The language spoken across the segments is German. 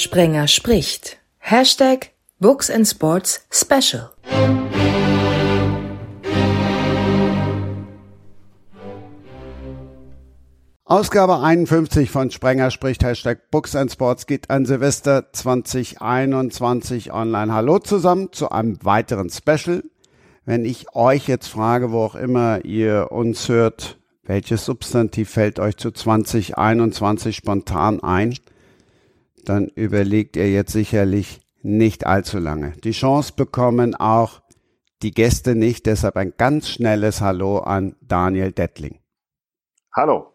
Sprenger spricht. Hashtag Books and Sports Special. Ausgabe 51 von Sprenger spricht Hashtag Books and Sports geht an Silvester 2021 online. Hallo zusammen zu einem weiteren Special. Wenn ich euch jetzt frage, wo auch immer ihr uns hört, welches Substantiv fällt euch zu 2021 spontan ein, dann überlegt ihr jetzt sicherlich nicht allzu lange. Die Chance bekommen auch die Gäste nicht, deshalb ein ganz schnelles Hallo an Daniel Dettling. Hallo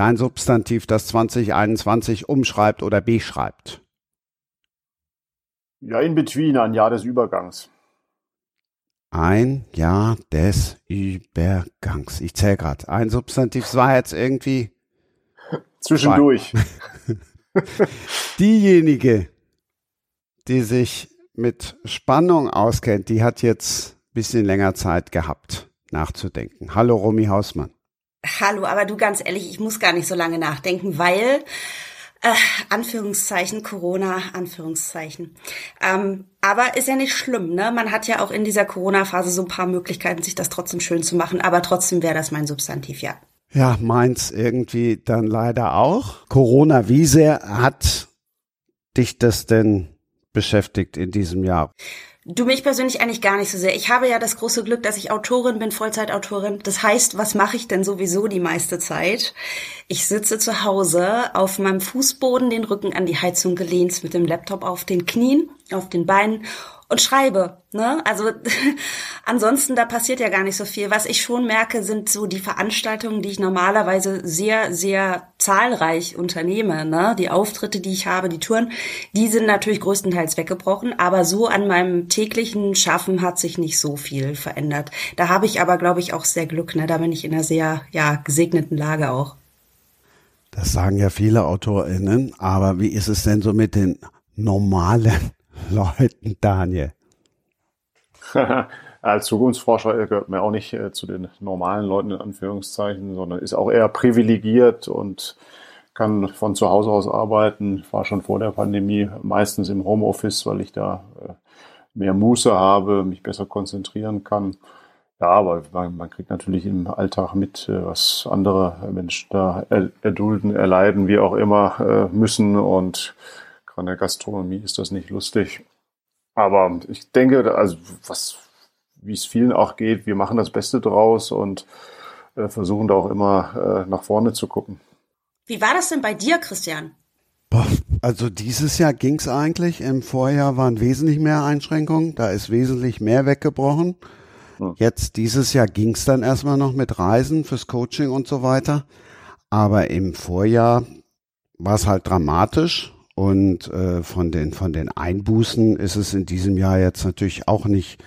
dein Substantiv, das 2021 umschreibt oder beschreibt? Ja, in between, ein Jahr des Übergangs. Ein Jahr des Übergangs. Ich zähle gerade. Ein Substantiv, es war jetzt irgendwie. Zwischendurch. Diejenige, die sich mit Spannung auskennt, die hat jetzt ein bisschen länger Zeit gehabt, nachzudenken. Hallo, Romy Hausmann. Hallo, aber du ganz ehrlich, ich muss gar nicht so lange nachdenken, weil äh, Anführungszeichen Corona, Anführungszeichen. Ähm, aber ist ja nicht schlimm, ne? Man hat ja auch in dieser Corona-Phase so ein paar Möglichkeiten, sich das trotzdem schön zu machen. Aber trotzdem wäre das mein Substantiv, ja. Ja, meins irgendwie dann leider auch. Corona, wie sehr hat dich das denn beschäftigt in diesem Jahr? Du mich persönlich eigentlich gar nicht so sehr. Ich habe ja das große Glück, dass ich Autorin bin, Vollzeitautorin. Das heißt, was mache ich denn sowieso die meiste Zeit? Ich sitze zu Hause auf meinem Fußboden, den Rücken an die Heizung gelehnt, mit dem Laptop auf den Knien, auf den Beinen und schreibe. Ne? Also ansonsten, da passiert ja gar nicht so viel. Was ich schon merke, sind so die Veranstaltungen, die ich normalerweise sehr, sehr zahlreich unternehme. Ne? Die Auftritte, die ich habe, die Touren, die sind natürlich größtenteils weggebrochen. Aber so an meinem täglichen Schaffen hat sich nicht so viel verändert. Da habe ich aber, glaube ich, auch sehr Glück. Ne? Da bin ich in einer sehr ja, gesegneten Lage auch. Das sagen ja viele AutorInnen. Aber wie ist es denn so mit den normalen Leuten, Daniel? Als Zukunftsforscher gehört man auch nicht äh, zu den normalen Leuten in Anführungszeichen, sondern ist auch eher privilegiert und kann von zu Hause aus arbeiten. War schon vor der Pandemie meistens im Homeoffice, weil ich da äh, mehr Muße habe, mich besser konzentrieren kann. Ja, aber man, kriegt natürlich im Alltag mit, äh, was andere Menschen da erdulden, erleiden, wie auch immer müssen und Gerade in der Gastronomie ist das nicht lustig. Aber ich denke, also was, wie es vielen auch geht, wir machen das Beste draus und äh, versuchen da auch immer äh, nach vorne zu gucken. Wie war das denn bei dir, Christian? Also dieses Jahr ging es eigentlich. Im Vorjahr waren wesentlich mehr Einschränkungen. Da ist wesentlich mehr weggebrochen. Hm. Jetzt dieses Jahr ging es dann erstmal noch mit Reisen fürs Coaching und so weiter. Aber im Vorjahr war es halt dramatisch und äh, von, den, von den Einbußen ist es in diesem Jahr jetzt natürlich auch nicht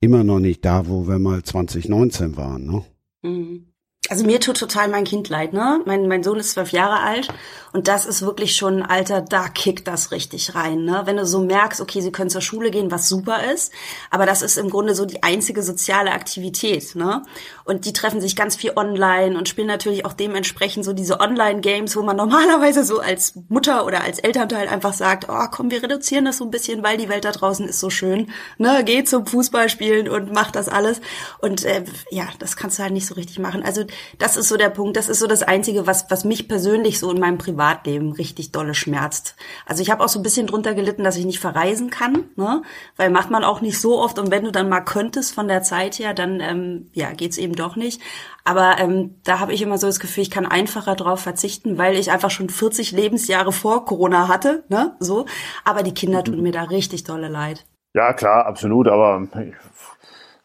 immer noch nicht da, wo wir mal 2019 waren. Ne? Mhm. Also mir tut total mein Kind leid, ne? Mein, mein Sohn ist zwölf Jahre alt und das ist wirklich schon ein Alter, da kickt das richtig rein, ne? Wenn du so merkst, okay, sie können zur Schule gehen, was super ist, aber das ist im Grunde so die einzige soziale Aktivität, ne? Und die treffen sich ganz viel online und spielen natürlich auch dementsprechend so diese Online-Games, wo man normalerweise so als Mutter oder als Elternteil einfach sagt, oh komm, wir reduzieren das so ein bisschen, weil die Welt da draußen ist so schön, ne? Geh zum Fußballspielen und mach das alles und äh, ja, das kannst du halt nicht so richtig machen. Also das ist so der Punkt, das ist so das Einzige, was, was mich persönlich so in meinem Privatleben richtig dolle schmerzt. Also ich habe auch so ein bisschen drunter gelitten, dass ich nicht verreisen kann, ne? weil macht man auch nicht so oft und wenn du dann mal könntest von der Zeit her, dann ähm, ja geht's eben doch nicht. Aber ähm, da habe ich immer so das Gefühl, ich kann einfacher drauf verzichten, weil ich einfach schon 40 Lebensjahre vor Corona hatte, ne? So. Aber die Kinder tun mir da richtig dolle leid. Ja, klar, absolut. Aber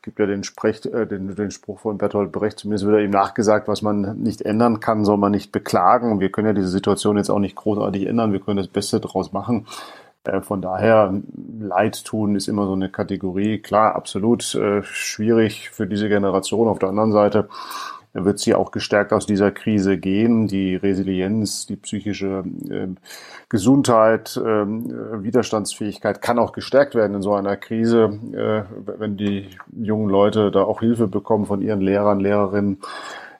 gibt ja den, Sprech, äh, den, den Spruch von Bertolt Brecht, zumindest wird er ihm nachgesagt, was man nicht ändern kann, soll man nicht beklagen. Wir können ja diese Situation jetzt auch nicht großartig ändern, wir können das Beste daraus machen. Äh, von daher, Leid tun ist immer so eine Kategorie. Klar, absolut äh, schwierig für diese Generation. Auf der anderen Seite wird sie auch gestärkt aus dieser Krise gehen. Die Resilienz, die psychische äh, Gesundheit, äh, Widerstandsfähigkeit kann auch gestärkt werden in so einer Krise, äh, wenn die jungen Leute da auch Hilfe bekommen von ihren Lehrern, Lehrerinnen.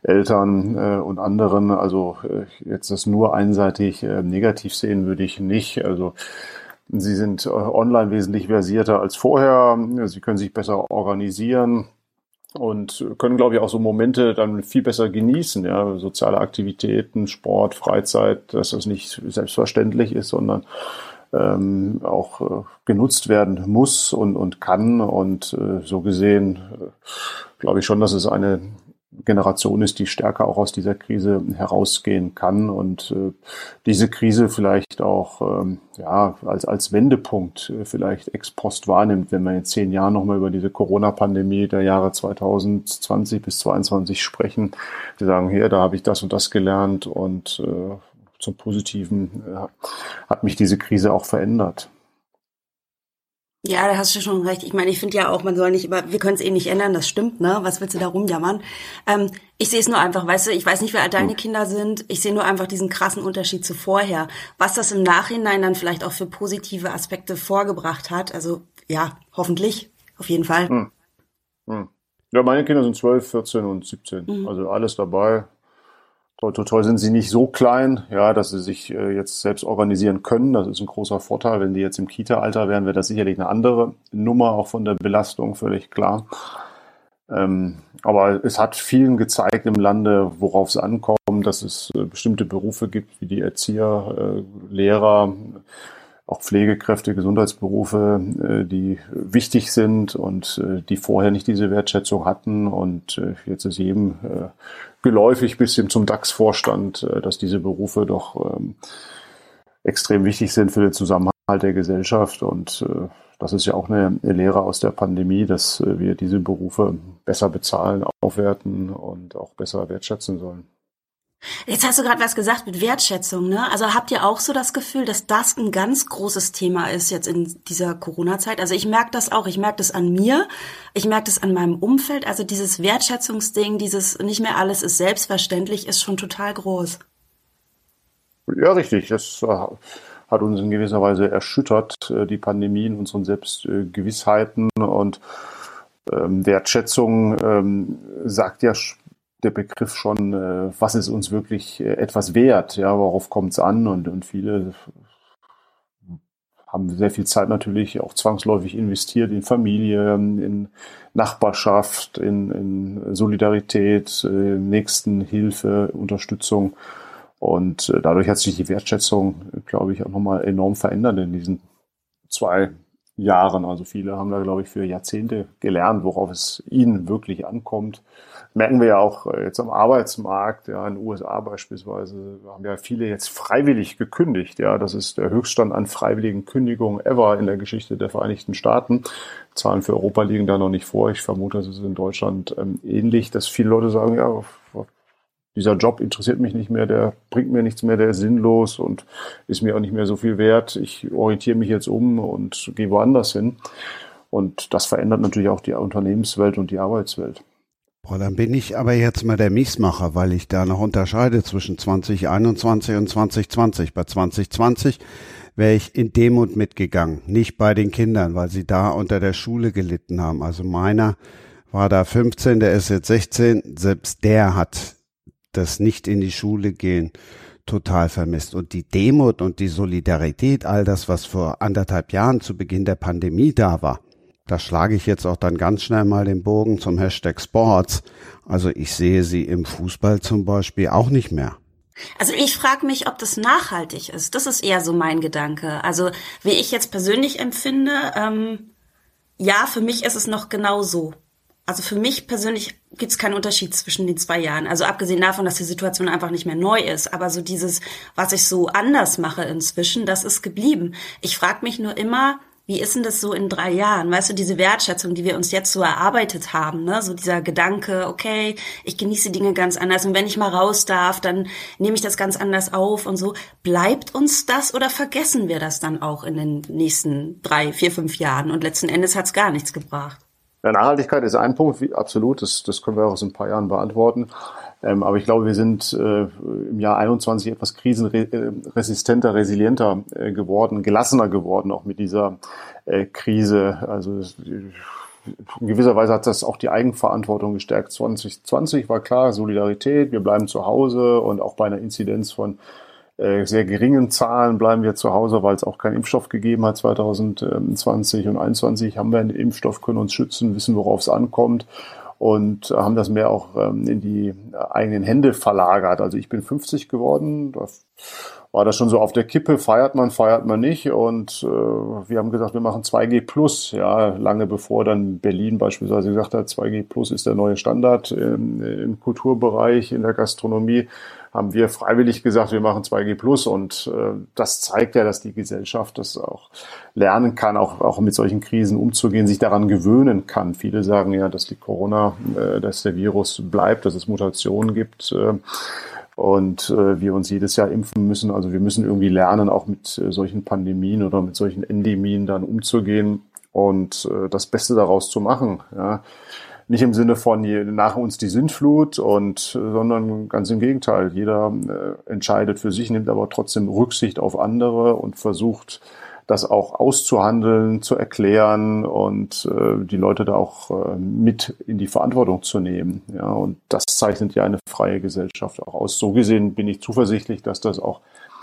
Eltern äh, und anderen. Also äh, jetzt das nur einseitig äh, negativ sehen würde ich nicht. Also Sie sind äh, online wesentlich versierter als vorher. Sie können sich besser organisieren und können, glaube ich, auch so Momente dann viel besser genießen. Ja, soziale Aktivitäten, Sport, Freizeit, dass das nicht selbstverständlich ist, sondern ähm, auch äh, genutzt werden muss und, und kann. Und äh, so gesehen äh, glaube ich schon, dass es eine Generation ist, die stärker auch aus dieser Krise herausgehen kann und äh, diese Krise vielleicht auch ähm, ja als als Wendepunkt äh, vielleicht ex post wahrnimmt, wenn wir in zehn Jahren nochmal über diese Corona-Pandemie der Jahre 2020 bis 2022 sprechen. Die sagen, hier, da habe ich das und das gelernt und äh, zum Positiven äh, hat mich diese Krise auch verändert. Ja, da hast du schon recht. Ich meine, ich finde ja auch, man soll nicht immer, wir können es eh nicht ändern, das stimmt, ne? Was willst du da rumjammern? Ähm, ich sehe es nur einfach, weißt du, ich weiß nicht, wie alt deine Kinder sind. Ich sehe nur einfach diesen krassen Unterschied zu vorher. Was das im Nachhinein dann vielleicht auch für positive Aspekte vorgebracht hat. Also ja, hoffentlich, auf jeden Fall. Hm. Hm. Ja, meine Kinder sind 12, 14 und 17. Mhm. Also alles dabei. Toi, toi, toi sind sie nicht so klein, ja, dass sie sich äh, jetzt selbst organisieren können. Das ist ein großer Vorteil. Wenn die jetzt im Kita-Alter wären, wäre das sicherlich eine andere Nummer, auch von der Belastung, völlig klar. Ähm, aber es hat vielen gezeigt im Lande, worauf es ankommt, dass es äh, bestimmte Berufe gibt, wie die Erzieher, äh, Lehrer, auch Pflegekräfte, Gesundheitsberufe, äh, die wichtig sind und äh, die vorher nicht diese Wertschätzung hatten. Und äh, jetzt ist jedem geläufig bis hin zum DAX-Vorstand, dass diese Berufe doch ähm, extrem wichtig sind für den Zusammenhalt der Gesellschaft. Und das ist ja auch eine Lehre aus der Pandemie, dass wir diese Berufe besser bezahlen, aufwerten und auch besser wertschätzen sollen. Jetzt hast du gerade was gesagt mit Wertschätzung, ne? Also habt ihr auch so das Gefühl, dass das ein ganz großes Thema ist jetzt in dieser Corona-Zeit? Also ich merke das auch, ich merke das an mir, ich merke das an meinem Umfeld. Also dieses Wertschätzungsding, dieses nicht mehr alles ist selbstverständlich, ist schon total groß. Ja, richtig. Das äh, hat uns in gewisser Weise erschüttert, äh, die Pandemie in unseren Selbstgewissheiten und ähm, Wertschätzung ähm, sagt ja der Begriff schon, äh, was ist uns wirklich äh, etwas wert, ja, worauf kommt es an und, und viele haben sehr viel Zeit natürlich auch zwangsläufig investiert in Familie, in Nachbarschaft, in, in Solidarität, äh, Nächstenhilfe, Unterstützung. Und äh, dadurch hat sich die Wertschätzung, glaube ich, auch nochmal enorm verändert in diesen zwei Jahren. Also viele haben da, glaube ich, für Jahrzehnte gelernt, worauf es ihnen wirklich ankommt merken wir ja auch äh, jetzt am Arbeitsmarkt, ja, in den USA beispielsweise, haben ja viele jetzt freiwillig gekündigt, ja. Das ist der Höchststand an freiwilligen Kündigungen ever in der Geschichte der Vereinigten Staaten. Zahlen für Europa liegen da noch nicht vor. Ich vermute, das ist in Deutschland ähm, ähnlich, dass viele Leute sagen, ja, dieser Job interessiert mich nicht mehr, der bringt mir nichts mehr, der ist sinnlos und ist mir auch nicht mehr so viel wert. Ich orientiere mich jetzt um und gehe woanders hin. Und das verändert natürlich auch die Unternehmenswelt und die Arbeitswelt. Boah, dann bin ich aber jetzt mal der Miesmacher, weil ich da noch unterscheide zwischen 2021 und 2020. Bei 2020 wäre ich in Demut mitgegangen, nicht bei den Kindern, weil sie da unter der Schule gelitten haben. Also meiner war da 15, der ist jetzt 16, selbst der hat das nicht in die Schule gehen total vermisst. Und die Demut und die Solidarität, all das, was vor anderthalb Jahren zu Beginn der Pandemie da war, da schlage ich jetzt auch dann ganz schnell mal den Bogen zum Hashtag Sports. Also ich sehe sie im Fußball zum Beispiel auch nicht mehr. Also ich frage mich, ob das nachhaltig ist. Das ist eher so mein Gedanke. Also wie ich jetzt persönlich empfinde, ähm, ja, für mich ist es noch genau so. Also für mich persönlich gibt es keinen Unterschied zwischen den zwei Jahren. Also abgesehen davon, dass die Situation einfach nicht mehr neu ist. Aber so dieses, was ich so anders mache inzwischen, das ist geblieben. Ich frage mich nur immer, wie ist denn das so in drei Jahren? Weißt du, diese Wertschätzung, die wir uns jetzt so erarbeitet haben, ne? so dieser Gedanke, okay, ich genieße Dinge ganz anders und wenn ich mal raus darf, dann nehme ich das ganz anders auf und so. Bleibt uns das oder vergessen wir das dann auch in den nächsten drei, vier, fünf Jahren und letzten Endes hat es gar nichts gebracht? Ja, Nachhaltigkeit ist ein Punkt, wie, absolut, das, das können wir auch aus ein paar Jahren beantworten. Ähm, aber ich glaube, wir sind äh, im Jahr 21 etwas krisenresistenter, resilienter äh, geworden, gelassener geworden, auch mit dieser äh, Krise. Also in gewisser Weise hat das auch die Eigenverantwortung gestärkt. 2020 war klar, Solidarität, wir bleiben zu Hause und auch bei einer Inzidenz von äh, sehr geringen Zahlen bleiben wir zu Hause, weil es auch keinen Impfstoff gegeben hat 2020 und 2021 haben wir einen Impfstoff, können uns schützen, wissen, worauf es ankommt und haben das mehr auch ähm, in die eigenen Hände verlagert. Also ich bin 50 geworden, da war das schon so auf der Kippe, feiert man, feiert man nicht und äh, wir haben gesagt, wir machen 2G Plus, ja, lange bevor dann Berlin beispielsweise gesagt hat, 2G Plus ist der neue Standard im, im Kulturbereich, in der Gastronomie haben wir freiwillig gesagt, wir machen 2G Plus und äh, das zeigt ja, dass die Gesellschaft das auch lernen kann, auch, auch mit solchen Krisen umzugehen, sich daran gewöhnen kann. Viele sagen ja, dass die Corona, äh, dass der Virus bleibt, dass es Mutationen gibt. Äh, und äh, wir uns jedes Jahr impfen müssen. Also wir müssen irgendwie lernen, auch mit äh, solchen Pandemien oder mit solchen Endemien dann umzugehen und äh, das Beste daraus zu machen. Ja. Nicht im Sinne von nach uns die Sintflut und sondern ganz im Gegenteil. Jeder äh, entscheidet für sich, nimmt aber trotzdem Rücksicht auf andere und versucht das auch auszuhandeln, zu erklären und äh, die Leute da auch äh, mit in die Verantwortung zu nehmen. Ja, und das zeichnet ja eine freie Gesellschaft auch aus. So gesehen bin ich zuversichtlich, dass das auch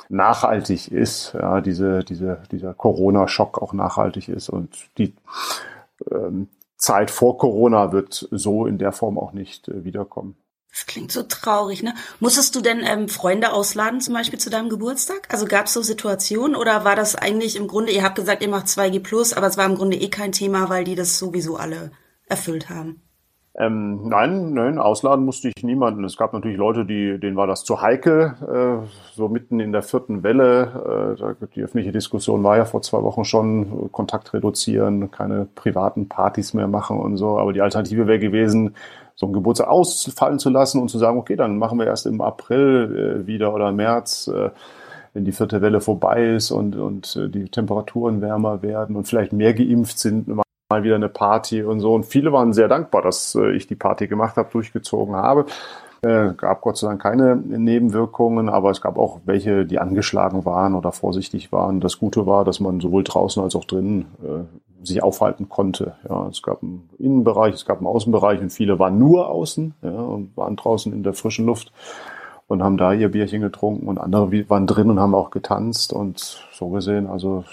nachhaltig ist, ja, diese, diese, dieser Corona-Schock auch nachhaltig ist und die ähm, Zeit vor Corona wird so in der Form auch nicht äh, wiederkommen. Das klingt so traurig, ne? Musstest du denn ähm, Freunde ausladen, zum Beispiel zu deinem Geburtstag? Also gab es so Situationen oder war das eigentlich im Grunde, ihr habt gesagt, ihr macht 2G Plus, aber es war im Grunde eh kein Thema, weil die das sowieso alle erfüllt haben? Ähm, nein, nein, ausladen musste ich niemanden. Es gab natürlich Leute, die, denen war das zu heikel, äh, so mitten in der vierten Welle. Äh, die öffentliche Diskussion war ja vor zwei Wochen schon, Kontakt reduzieren, keine privaten Partys mehr machen und so. Aber die Alternative wäre gewesen, so einen Geburtstag ausfallen zu lassen und zu sagen, okay, dann machen wir erst im April äh, wieder oder März. Äh, wenn die vierte Welle vorbei ist und, und äh, die Temperaturen wärmer werden und vielleicht mehr geimpft sind, mal wieder eine Party und so. Und viele waren sehr dankbar, dass äh, ich die Party gemacht habe, durchgezogen habe. Äh, gab Gott sei Dank keine Nebenwirkungen, aber es gab auch welche, die angeschlagen waren oder vorsichtig waren. Das Gute war, dass man sowohl draußen als auch drinnen äh, sich aufhalten konnte. Ja, es gab einen Innenbereich, es gab einen Außenbereich und viele waren nur außen ja, und waren draußen in der frischen Luft und haben da ihr Bierchen getrunken und andere waren drin und haben auch getanzt und so gesehen, also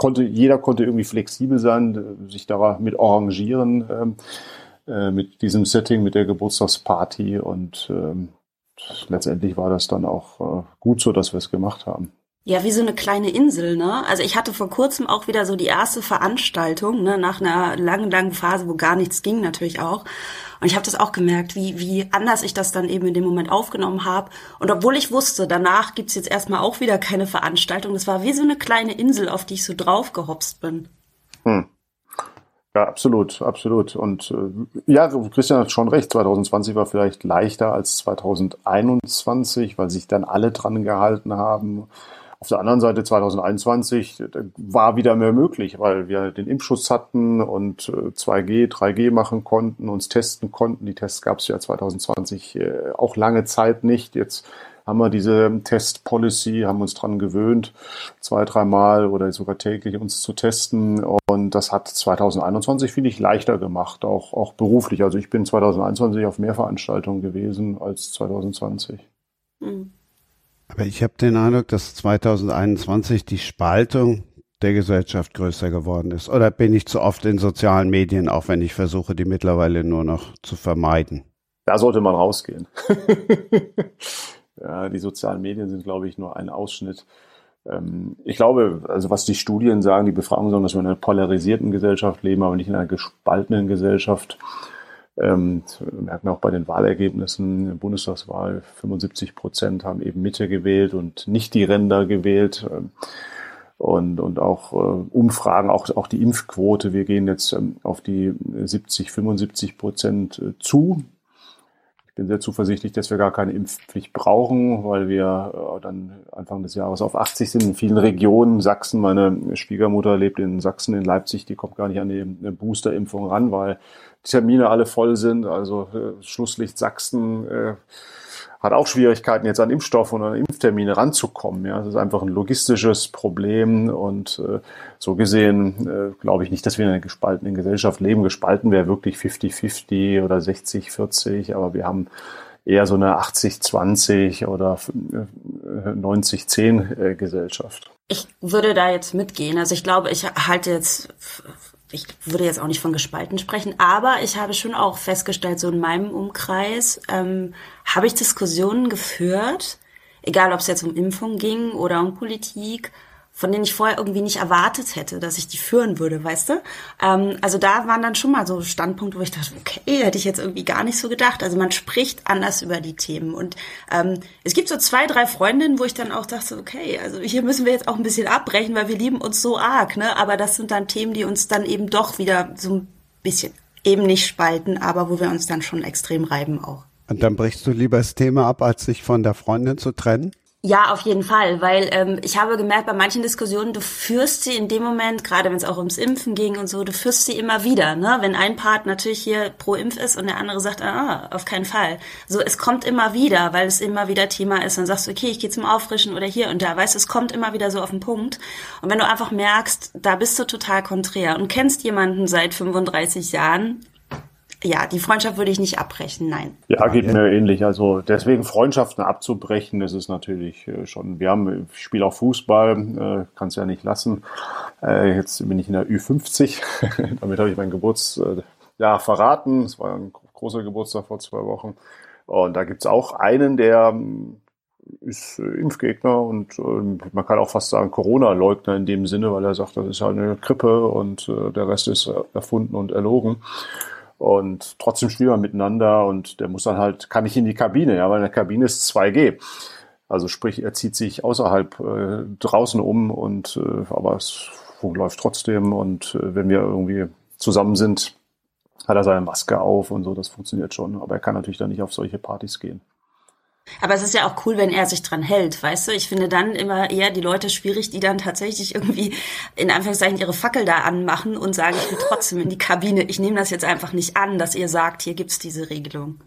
konnte, jeder konnte irgendwie flexibel sein, sich damit arrangieren, ähm, äh, mit diesem Setting, mit der Geburtstagsparty und ähm, letztendlich war das dann auch äh, gut so, dass wir es gemacht haben. Ja, wie so eine kleine Insel, ne? Also ich hatte vor kurzem auch wieder so die erste Veranstaltung, ne, nach einer langen, langen Phase, wo gar nichts ging, natürlich auch. Und ich habe das auch gemerkt, wie, wie anders ich das dann eben in dem Moment aufgenommen habe. Und obwohl ich wusste, danach gibt's jetzt erstmal auch wieder keine Veranstaltung, das war wie so eine kleine Insel, auf die ich so draufgehopst bin. Hm. Ja, absolut, absolut. Und äh, ja, Christian hat schon recht, 2020 war vielleicht leichter als 2021, weil sich dann alle dran gehalten haben auf der anderen Seite 2021 war wieder mehr möglich, weil wir den Impfschutz hatten und 2G, äh, 3G machen konnten, uns testen konnten. Die Tests gab es ja 2020 äh, auch lange Zeit nicht. Jetzt haben wir diese Test-Policy, haben uns dran gewöhnt, zwei, dreimal oder sogar täglich uns zu testen. Und das hat 2021, finde ich, leichter gemacht, auch, auch beruflich. Also ich bin 2021 auf mehr Veranstaltungen gewesen als 2020. Mhm. Aber ich habe den Eindruck, dass 2021 die Spaltung der Gesellschaft größer geworden ist. Oder bin ich zu oft in sozialen Medien, auch wenn ich versuche, die mittlerweile nur noch zu vermeiden? Da sollte man rausgehen. ja, die sozialen Medien sind, glaube ich, nur ein Ausschnitt. Ähm, ich glaube, also was die Studien sagen, die Befragungen sagen, dass wir in einer polarisierten Gesellschaft leben, aber nicht in einer gespaltenen Gesellschaft. Ähm, merken wir auch bei den Wahlergebnissen, Bundestagswahl, 75 Prozent haben eben Mitte gewählt und nicht die Ränder gewählt. Ähm, und, und auch äh, Umfragen, auch, auch die Impfquote, wir gehen jetzt ähm, auf die 70, 75 Prozent äh, zu. Ich bin sehr zuversichtlich, dass wir gar keine Impfpflicht brauchen, weil wir äh, dann Anfang des Jahres auf 80 sind in vielen Regionen. Sachsen, meine Schwiegermutter lebt in Sachsen, in Leipzig, die kommt gar nicht an die Boosterimpfung ran, weil Termine alle voll sind. Also äh, Schlusslicht Sachsen äh, hat auch Schwierigkeiten, jetzt an Impfstoff und an Impftermine ranzukommen. Ja, das ist einfach ein logistisches Problem und äh, so gesehen äh, glaube ich nicht, dass wir in einer gespaltenen Gesellschaft leben. Gespalten wäre wirklich 50-50 oder 60-40, aber wir haben eher so eine 80-20 oder 90-10 äh, Gesellschaft. Ich würde da jetzt mitgehen. Also ich glaube, ich halte jetzt ich würde jetzt auch nicht von gespalten sprechen, aber ich habe schon auch festgestellt, so in meinem Umkreis ähm, habe ich Diskussionen geführt, egal ob es jetzt um Impfung ging oder um Politik von denen ich vorher irgendwie nicht erwartet hätte, dass ich die führen würde, weißt du? Ähm, also da waren dann schon mal so Standpunkte, wo ich dachte, okay, hätte ich jetzt irgendwie gar nicht so gedacht. Also man spricht anders über die Themen. Und ähm, es gibt so zwei, drei Freundinnen, wo ich dann auch dachte, okay, also hier müssen wir jetzt auch ein bisschen abbrechen, weil wir lieben uns so arg, ne? Aber das sind dann Themen, die uns dann eben doch wieder so ein bisschen eben nicht spalten, aber wo wir uns dann schon extrem reiben auch. Und dann brichst du lieber das Thema ab, als sich von der Freundin zu trennen? Ja, auf jeden Fall, weil ähm, ich habe gemerkt, bei manchen Diskussionen, du führst sie in dem Moment, gerade wenn es auch ums Impfen ging und so, du führst sie immer wieder. Ne? Wenn ein Part natürlich hier pro Impf ist und der andere sagt, ah, auf keinen Fall. So, es kommt immer wieder, weil es immer wieder Thema ist. Dann sagst du, okay, ich gehe zum Auffrischen oder hier und da. Weißt du, es kommt immer wieder so auf den Punkt. Und wenn du einfach merkst, da bist du total konträr und kennst jemanden seit 35 Jahren, ja, die Freundschaft würde ich nicht abbrechen, nein. Ja, geht mir ähnlich. Also deswegen Freundschaften abzubrechen, das ist natürlich äh, schon, wir haben, ich spiele auch Fußball, äh, kann es ja nicht lassen. Äh, jetzt bin ich in der Ü50, damit habe ich mein Geburtsjahr verraten. Es war ein großer Geburtstag vor zwei Wochen. Und da gibt's auch einen, der ist Impfgegner und man kann auch fast sagen Corona-Leugner in dem Sinne, weil er sagt, das ist halt eine Grippe und der Rest ist erfunden und erlogen. Und trotzdem spielen wir miteinander und der muss dann halt, kann nicht in die Kabine, ja, weil in der Kabine ist 2G. Also sprich, er zieht sich außerhalb äh, draußen um und äh, aber es läuft trotzdem und äh, wenn wir irgendwie zusammen sind, hat er seine Maske auf und so, das funktioniert schon. Aber er kann natürlich dann nicht auf solche Partys gehen. Aber es ist ja auch cool, wenn er sich dran hält, weißt du? Ich finde dann immer eher die Leute schwierig, die dann tatsächlich irgendwie in Anführungszeichen ihre Fackel da anmachen und sagen, ich will trotzdem in die Kabine. Ich nehme das jetzt einfach nicht an, dass ihr sagt, hier gibt's diese Regelung.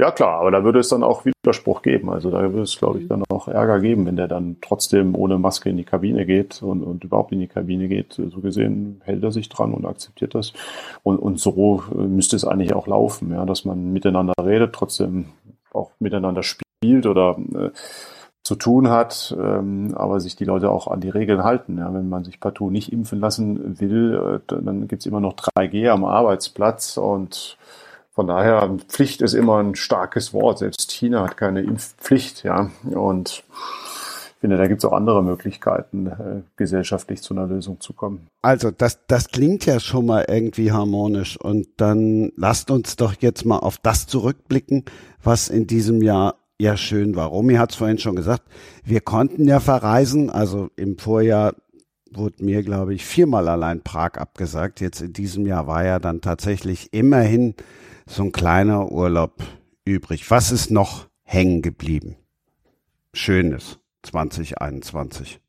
Ja klar, aber da würde es dann auch Widerspruch geben. Also da würde es, glaube ich, dann auch Ärger geben, wenn der dann trotzdem ohne Maske in die Kabine geht und, und überhaupt in die Kabine geht. So gesehen hält er sich dran und akzeptiert das. Und, und so müsste es eigentlich auch laufen, ja, dass man miteinander redet, trotzdem auch miteinander spielt oder äh, zu tun hat, ähm, aber sich die Leute auch an die Regeln halten. Ja, wenn man sich partout nicht impfen lassen will, äh, dann gibt's immer noch 3G am Arbeitsplatz und von daher, Pflicht ist immer ein starkes Wort. Selbst China hat keine Impfpflicht, ja. Und finde, da gibt es auch andere Möglichkeiten, äh, gesellschaftlich zu einer Lösung zu kommen. Also das, das klingt ja schon mal irgendwie harmonisch. Und dann lasst uns doch jetzt mal auf das zurückblicken, was in diesem Jahr ja schön war. Romy hat es vorhin schon gesagt, wir konnten ja verreisen. Also im Vorjahr wurde mir, glaube ich, viermal allein Prag abgesagt. Jetzt in diesem Jahr war ja dann tatsächlich immerhin so ein kleiner Urlaub übrig. Was ist noch hängen geblieben? Schönes. 2021?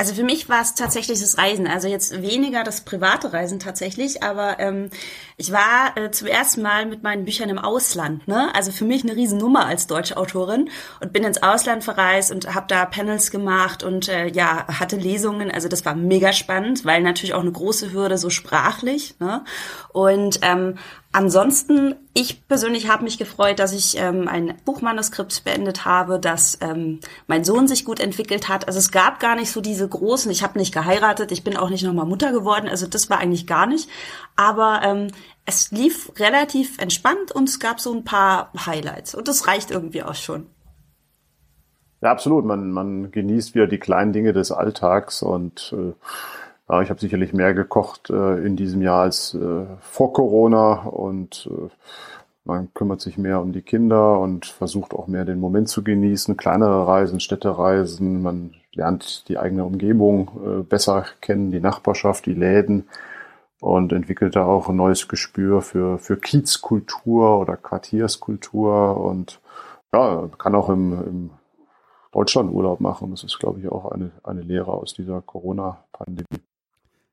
Also für mich war es tatsächlich das Reisen. Also jetzt weniger das private Reisen tatsächlich, aber ähm, ich war äh, zum ersten Mal mit meinen Büchern im Ausland. Ne? Also für mich eine Riesennummer als deutsche Autorin und bin ins Ausland verreist und habe da Panels gemacht und äh, ja hatte Lesungen. Also das war mega spannend, weil natürlich auch eine große Hürde so sprachlich. Ne? Und ähm, Ansonsten, ich persönlich habe mich gefreut, dass ich ähm, ein Buchmanuskript beendet habe, dass ähm, mein Sohn sich gut entwickelt hat. Also es gab gar nicht so diese großen, ich habe nicht geheiratet, ich bin auch nicht nochmal Mutter geworden, also das war eigentlich gar nicht. Aber ähm, es lief relativ entspannt und es gab so ein paar Highlights und das reicht irgendwie auch schon. Ja, absolut. Man, man genießt wieder die kleinen Dinge des Alltags und äh, ja, ich habe sicherlich mehr gekocht äh, in diesem Jahr als äh, vor Corona und äh, man kümmert sich mehr um die Kinder und versucht auch mehr den Moment zu genießen. Kleinere Reisen, Städtereisen, man lernt die eigene Umgebung äh, besser kennen, die Nachbarschaft, die Läden und entwickelt da auch ein neues Gespür für, für Kiezkultur oder Quartierskultur und ja, kann auch im, im Deutschland Urlaub machen. Das ist, glaube ich, auch eine, eine Lehre aus dieser Corona-Pandemie.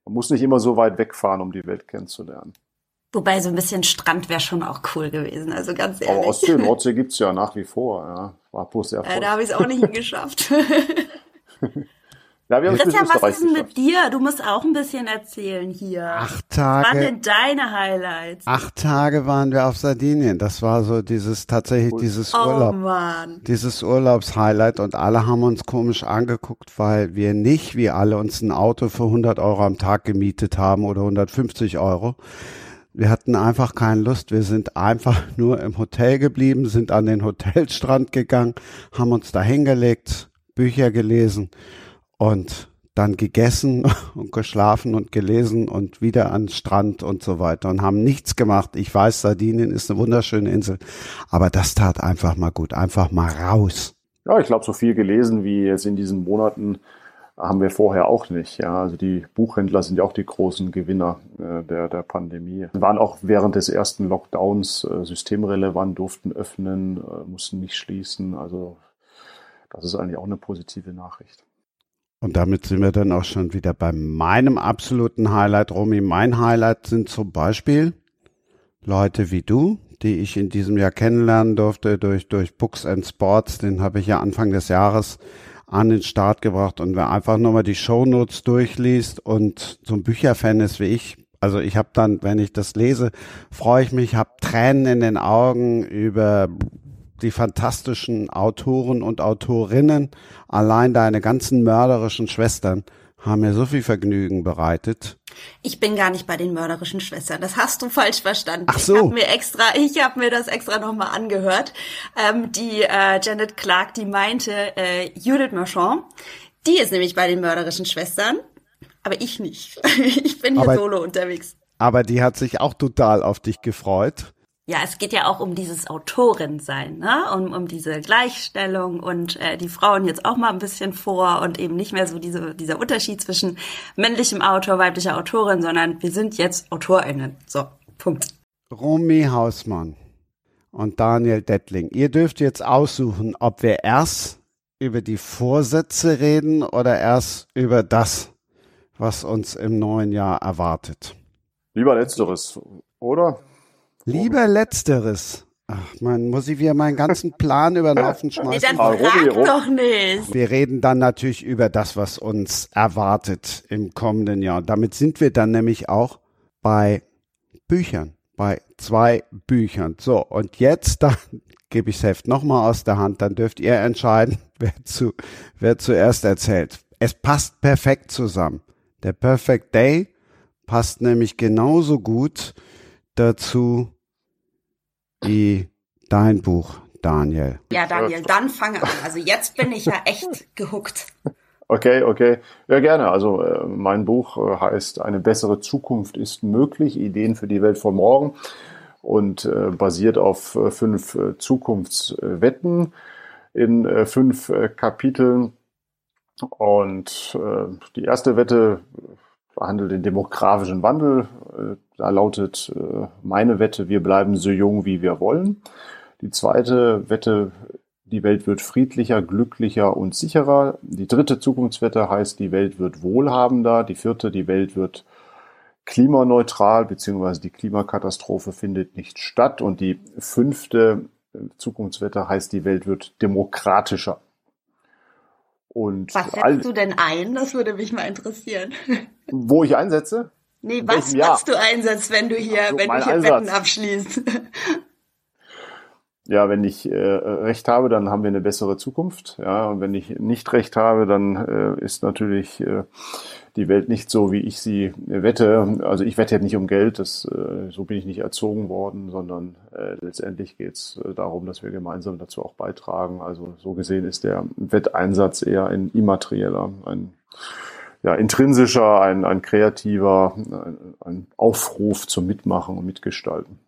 Man muss nicht immer so weit wegfahren, um die Welt kennenzulernen. Wobei so ein bisschen Strand wäre schon auch cool gewesen, also ganz ehrlich. Aber Ostsee, Nordsee gibt's ja nach wie vor. Ja. War bloß sehr äh, Da habe ich es auch nicht geschafft. Ja, wir haben Christian, was ist denn mit dir? Du musst auch ein bisschen erzählen hier. Acht Was waren Tage, denn deine Highlights? acht Tage waren wir auf Sardinien. Das war so dieses, tatsächlich dieses oh Urlaub. Mann. dieses Urlaubshighlight und alle haben uns komisch angeguckt, weil wir nicht wie alle uns ein Auto für 100 Euro am Tag gemietet haben oder 150 Euro. Wir hatten einfach keine Lust. Wir sind einfach nur im Hotel geblieben, sind an den Hotelstrand gegangen, haben uns da hingelegt, Bücher gelesen und dann gegessen und geschlafen und gelesen und wieder an Strand und so weiter und haben nichts gemacht. Ich weiß, Sardinien ist eine wunderschöne Insel, aber das tat einfach mal gut, einfach mal raus. Ja, ich glaube, so viel gelesen wie jetzt in diesen Monaten haben wir vorher auch nicht. Ja, also die Buchhändler sind ja auch die großen Gewinner äh, der, der Pandemie. Waren auch während des ersten Lockdowns äh, systemrelevant, durften öffnen, äh, mussten nicht schließen. Also das ist eigentlich auch eine positive Nachricht. Und damit sind wir dann auch schon wieder bei meinem absoluten Highlight, Romy. Mein Highlight sind zum Beispiel Leute wie du, die ich in diesem Jahr kennenlernen durfte durch, durch Books and Sports. Den habe ich ja Anfang des Jahres an den Start gebracht. Und wer einfach nur mal die Shownotes durchliest und so ein Bücherfan ist wie ich, also ich habe dann, wenn ich das lese, freue ich mich, habe Tränen in den Augen über die fantastischen Autoren und Autorinnen. Allein deine ganzen mörderischen Schwestern haben mir so viel Vergnügen bereitet. Ich bin gar nicht bei den mörderischen Schwestern. Das hast du falsch verstanden. Ach so. Ich habe mir extra, ich habe mir das extra nochmal angehört. Ähm, die äh, Janet Clark, die meinte äh, Judith Marchand, die ist nämlich bei den mörderischen Schwestern, aber ich nicht. ich bin hier Aber- solo unterwegs. Aber die hat sich auch total auf dich gefreut. Ja, es geht ja auch um dieses Autorin-Sein, ne? Um, um diese Gleichstellung und äh, die Frauen jetzt auch mal ein bisschen vor und eben nicht mehr so diese, dieser Unterschied zwischen männlichem Autor, weiblicher Autorin, sondern wir sind jetzt AutorInnen. So, Punkt. Romy Hausmann und Daniel Dettling. Ihr dürft jetzt aussuchen, ob wir erst über die Vorsätze reden oder erst über das, was uns im neuen Jahr erwartet. Lieber letzteres, oder? Lieber letzteres. Ach man, muss ich wieder meinen ganzen Plan über den Haufen Nee, schmeißen? dann Ah, Robi, frag doch nicht. Wir reden dann natürlich über das, was uns erwartet im kommenden Jahr. Damit sind wir dann nämlich auch bei Büchern, bei zwei Büchern. So, und jetzt dann gebe ich das Heft nochmal aus der Hand, dann dürft ihr entscheiden, wer, zu, wer zuerst erzählt. Es passt perfekt zusammen. Der Perfect Day passt nämlich genauso gut dazu wie dein Buch, Daniel. Ja, Daniel, dann fange an. Also jetzt bin ich ja echt gehuckt. Okay, okay. Ja, gerne. Also äh, mein Buch äh, heißt Eine bessere Zukunft ist möglich, Ideen für die Welt von morgen und äh, basiert auf fünf Zukunftswetten in fünf Kapiteln. Und äh, die erste Wette behandelt den demografischen Wandel. Äh, da lautet äh, meine Wette, wir bleiben so jung, wie wir wollen. Die zweite Wette die Welt wird friedlicher, glücklicher und sicherer. Die dritte Zukunftswette heißt, die Welt wird wohlhabender. Die vierte, die Welt wird klimaneutral, beziehungsweise die Klimakatastrophe findet nicht statt. Und die fünfte äh, Zukunftswette heißt, die Welt wird demokratischer. Und Was setzt du denn ein? Das würde mich mal interessieren. wo ich einsetze, Nee, was, was du einsetzt, wenn du hier, Ach so, wenn du hier Einsatz. Wetten abschließt. Ja, wenn ich äh, recht habe, dann haben wir eine bessere Zukunft. Ja, und wenn ich nicht recht habe, dann äh, ist natürlich äh, die Welt nicht so, wie ich sie wette. Also ich wette nicht um Geld, das, äh, so bin ich nicht erzogen worden, sondern äh, letztendlich geht es äh, darum, dass wir gemeinsam dazu auch beitragen. Also so gesehen ist der Wetteinsatz eher ein immaterieller, ein ja, intrinsischer, ein, ein kreativer, ein, ein Aufruf zum Mitmachen und Mitgestalten.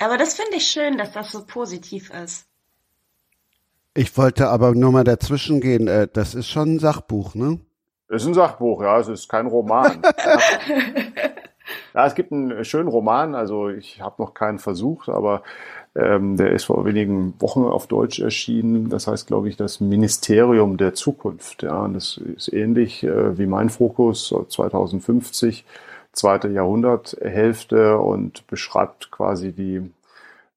Aber das finde ich schön, dass das so positiv ist. Ich wollte aber nur mal dazwischen gehen. Äh, das ist schon ein Sachbuch, ne? Es ist ein Sachbuch, ja, es ist kein Roman. ja, es gibt einen schönen Roman, also ich habe noch keinen versucht, aber ähm, der ist vor wenigen Wochen auf Deutsch erschienen. Das heißt, glaube ich, das Ministerium der Zukunft. Ja, und das ist ähnlich äh, wie mein Fokus so 2050 zweite Jahrhunderthälfte und beschreibt quasi die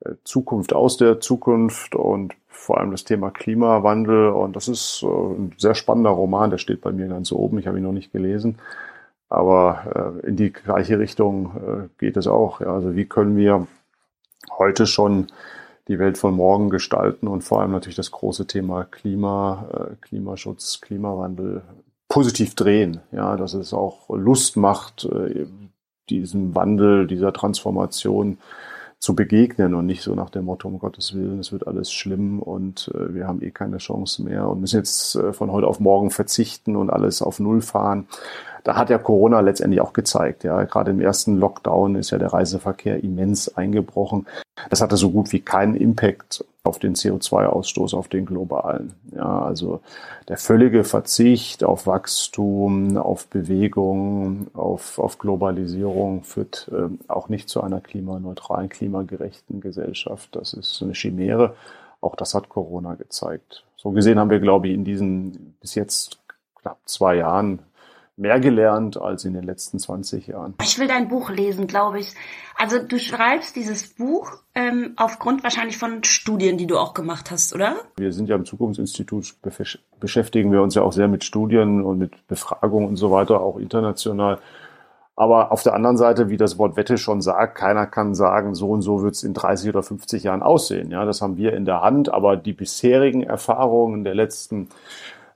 äh, Zukunft aus der Zukunft und vor allem das Thema Klimawandel. Und das ist äh, ein sehr spannender Roman, der steht bei mir ganz oben. Ich habe ihn noch nicht gelesen. Aber äh, in die gleiche Richtung geht es auch. Also wie können wir heute schon die Welt von morgen gestalten und vor allem natürlich das große Thema Klima, Klimaschutz, Klimawandel positiv drehen. Ja, dass es auch Lust macht, diesem Wandel, dieser Transformation zu begegnen und nicht so nach dem Motto, um Gottes Willen, es wird alles schlimm und äh, wir haben eh keine Chance mehr und müssen jetzt äh, von heute auf morgen verzichten und alles auf Null fahren. Da hat ja Corona letztendlich auch gezeigt. Ja, gerade im ersten Lockdown ist ja der Reiseverkehr immens eingebrochen. Das hatte so gut wie keinen Impact auf den CO2-Ausstoß, auf den globalen. Ja, also der völlige Verzicht auf Wachstum, auf Bewegung, auf, auf Globalisierung führt äh, auch nicht zu einer klimaneutralen, klimagerechten Gesellschaft. Das ist eine Chimäre. Auch das hat Corona gezeigt. So gesehen haben wir, glaube ich, in diesen bis jetzt knapp zwei Jahren mehr gelernt als in den letzten 20 Jahren. Ich will dein Buch lesen, glaube ich. Also du schreibst dieses Buch ähm, aufgrund wahrscheinlich von Studien, die du auch gemacht hast, oder? Wir sind ja im Zukunftsinstitut, beschäftigen wir uns ja auch sehr mit Studien und mit Befragungen und so weiter, auch international. Aber auf der anderen Seite, wie das Wort Wette schon sagt, keiner kann sagen, so und so wird es in 30 oder 50 Jahren aussehen. Ja, das haben wir in der Hand. Aber die bisherigen Erfahrungen der letzten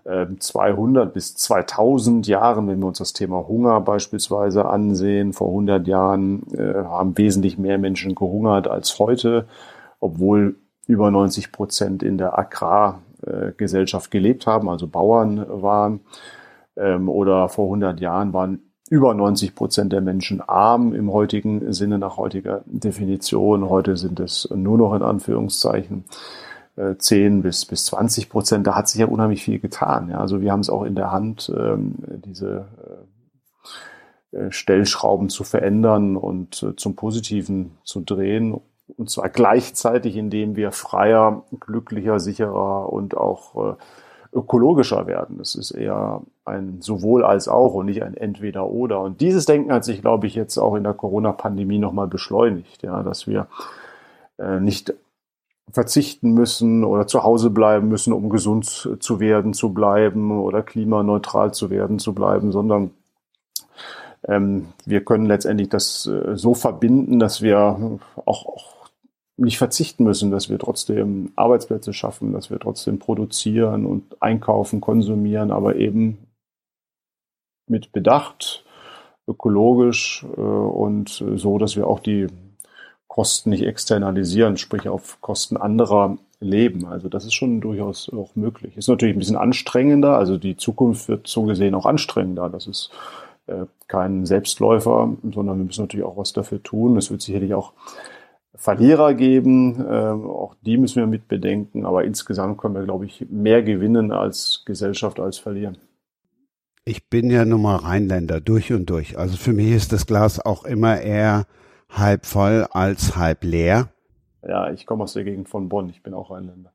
200 ähm, bis 2000 Jahren, wenn wir uns das Thema Hunger beispielsweise ansehen, vor 100 Jahren äh, haben wesentlich mehr Menschen gehungert als heute, obwohl über 90 Prozent in der Agrargesellschaft gelebt haben, also Bauern waren. Ähm, oder vor 100 Jahren waren über 90 Prozent der Menschen arm im heutigen Sinne, nach heutiger Definition. Heute sind es nur noch in Anführungszeichen 10 äh, bis, bis 20 Prozent, da hat sich ja unheimlich viel getan. Ja. Also wir haben es auch in der Hand, ähm, diese äh, äh, Stellschrauben zu verändern und äh, zum Positiven zu drehen. Und zwar gleichzeitig, indem wir freier, glücklicher, sicherer und auch äh, ökologischer werden. Das ist eher ein sowohl als auch und nicht ein entweder oder. Und dieses Denken hat sich, glaube ich, jetzt auch in der Corona-Pandemie nochmal beschleunigt, ja, dass wir äh, nicht verzichten müssen oder zu Hause bleiben müssen, um gesund zu werden, zu bleiben oder klimaneutral zu werden, zu bleiben, sondern ähm, wir können letztendlich das äh, so verbinden, dass wir auch, auch nicht verzichten müssen, dass wir trotzdem Arbeitsplätze schaffen, dass wir trotzdem produzieren und einkaufen, konsumieren, aber eben mit Bedacht, ökologisch äh, und so, dass wir auch die Kosten nicht externalisieren, sprich auf Kosten anderer leben. Also das ist schon durchaus auch möglich. Ist natürlich ein bisschen anstrengender, also die Zukunft wird so gesehen auch anstrengender. Das ist äh, kein Selbstläufer, sondern wir müssen natürlich auch was dafür tun. Es wird sicherlich auch Verlierer geben, äh, auch die müssen wir mit bedenken, aber insgesamt können wir, glaube ich, mehr gewinnen als Gesellschaft als verlieren. Ich bin ja nun mal Rheinländer durch und durch. Also für mich ist das Glas auch immer eher halb voll als halb leer? Ja, ich komme aus der Gegend von Bonn. Ich bin auch Rheinländer.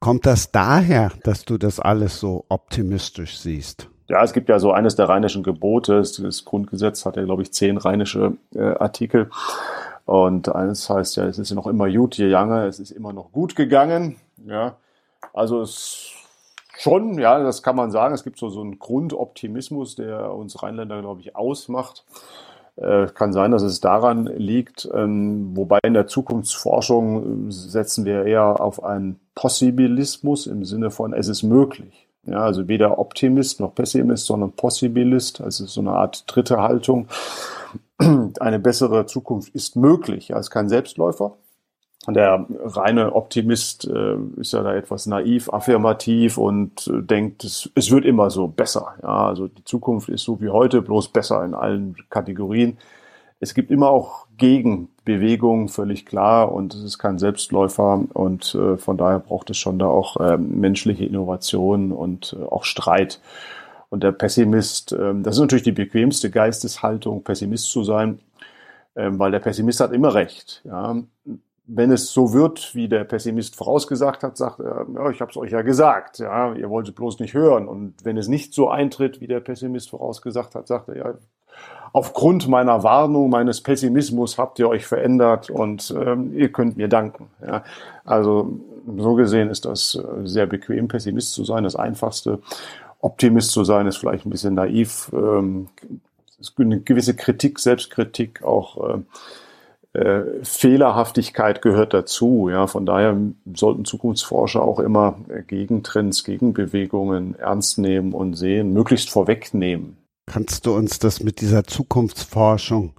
Kommt das daher, dass du das alles so optimistisch siehst? Ja, es gibt ja so eines der rheinischen Gebote. Das Grundgesetz hat ja, glaube ich, zehn rheinische äh, Artikel. Und eines heißt ja, es ist ja noch immer gut gegangen, es ist immer noch gut gegangen. Ja, also es schon, ja, das kann man sagen. Es gibt so, so einen Grundoptimismus, der uns Rheinländer, glaube ich, ausmacht. Äh, kann sein, dass es daran liegt, ähm, wobei in der Zukunftsforschung äh, setzen wir eher auf einen Possibilismus im Sinne von es ist möglich. Ja, also weder Optimist noch Pessimist, sondern Possibilist, also so eine Art dritte Haltung. Eine bessere Zukunft ist möglich. Ja, ist kein Selbstläufer, der reine Optimist äh, ist ja da etwas naiv, affirmativ und äh, denkt, es, es wird immer so besser. Ja, also die Zukunft ist so wie heute, bloß besser in allen Kategorien. Es gibt immer auch Gegenbewegungen, völlig klar, und es ist kein Selbstläufer und äh, von daher braucht es schon da auch äh, menschliche Innovation und äh, auch Streit. Und der Pessimist, äh, das ist natürlich die bequemste Geisteshaltung, Pessimist zu sein, äh, weil der Pessimist hat immer recht. Ja wenn es so wird, wie der Pessimist vorausgesagt hat, sagt er, ja, ich habe es euch ja gesagt, ja, ihr wolltet bloß nicht hören. Und wenn es nicht so eintritt, wie der Pessimist vorausgesagt hat, sagt er, ja, aufgrund meiner Warnung, meines Pessimismus habt ihr euch verändert und ähm, ihr könnt mir danken. Ja. Also so gesehen ist das äh, sehr bequem, Pessimist zu sein, das Einfachste. Optimist zu sein, ist vielleicht ein bisschen naiv. Ähm, eine gewisse Kritik, Selbstkritik, auch äh, äh, Fehlerhaftigkeit gehört dazu. Ja, von daher sollten Zukunftsforscher auch immer Gegentrends, Gegenbewegungen ernst nehmen und sehen, möglichst vorwegnehmen. Kannst du uns das mit dieser Zukunftsforschung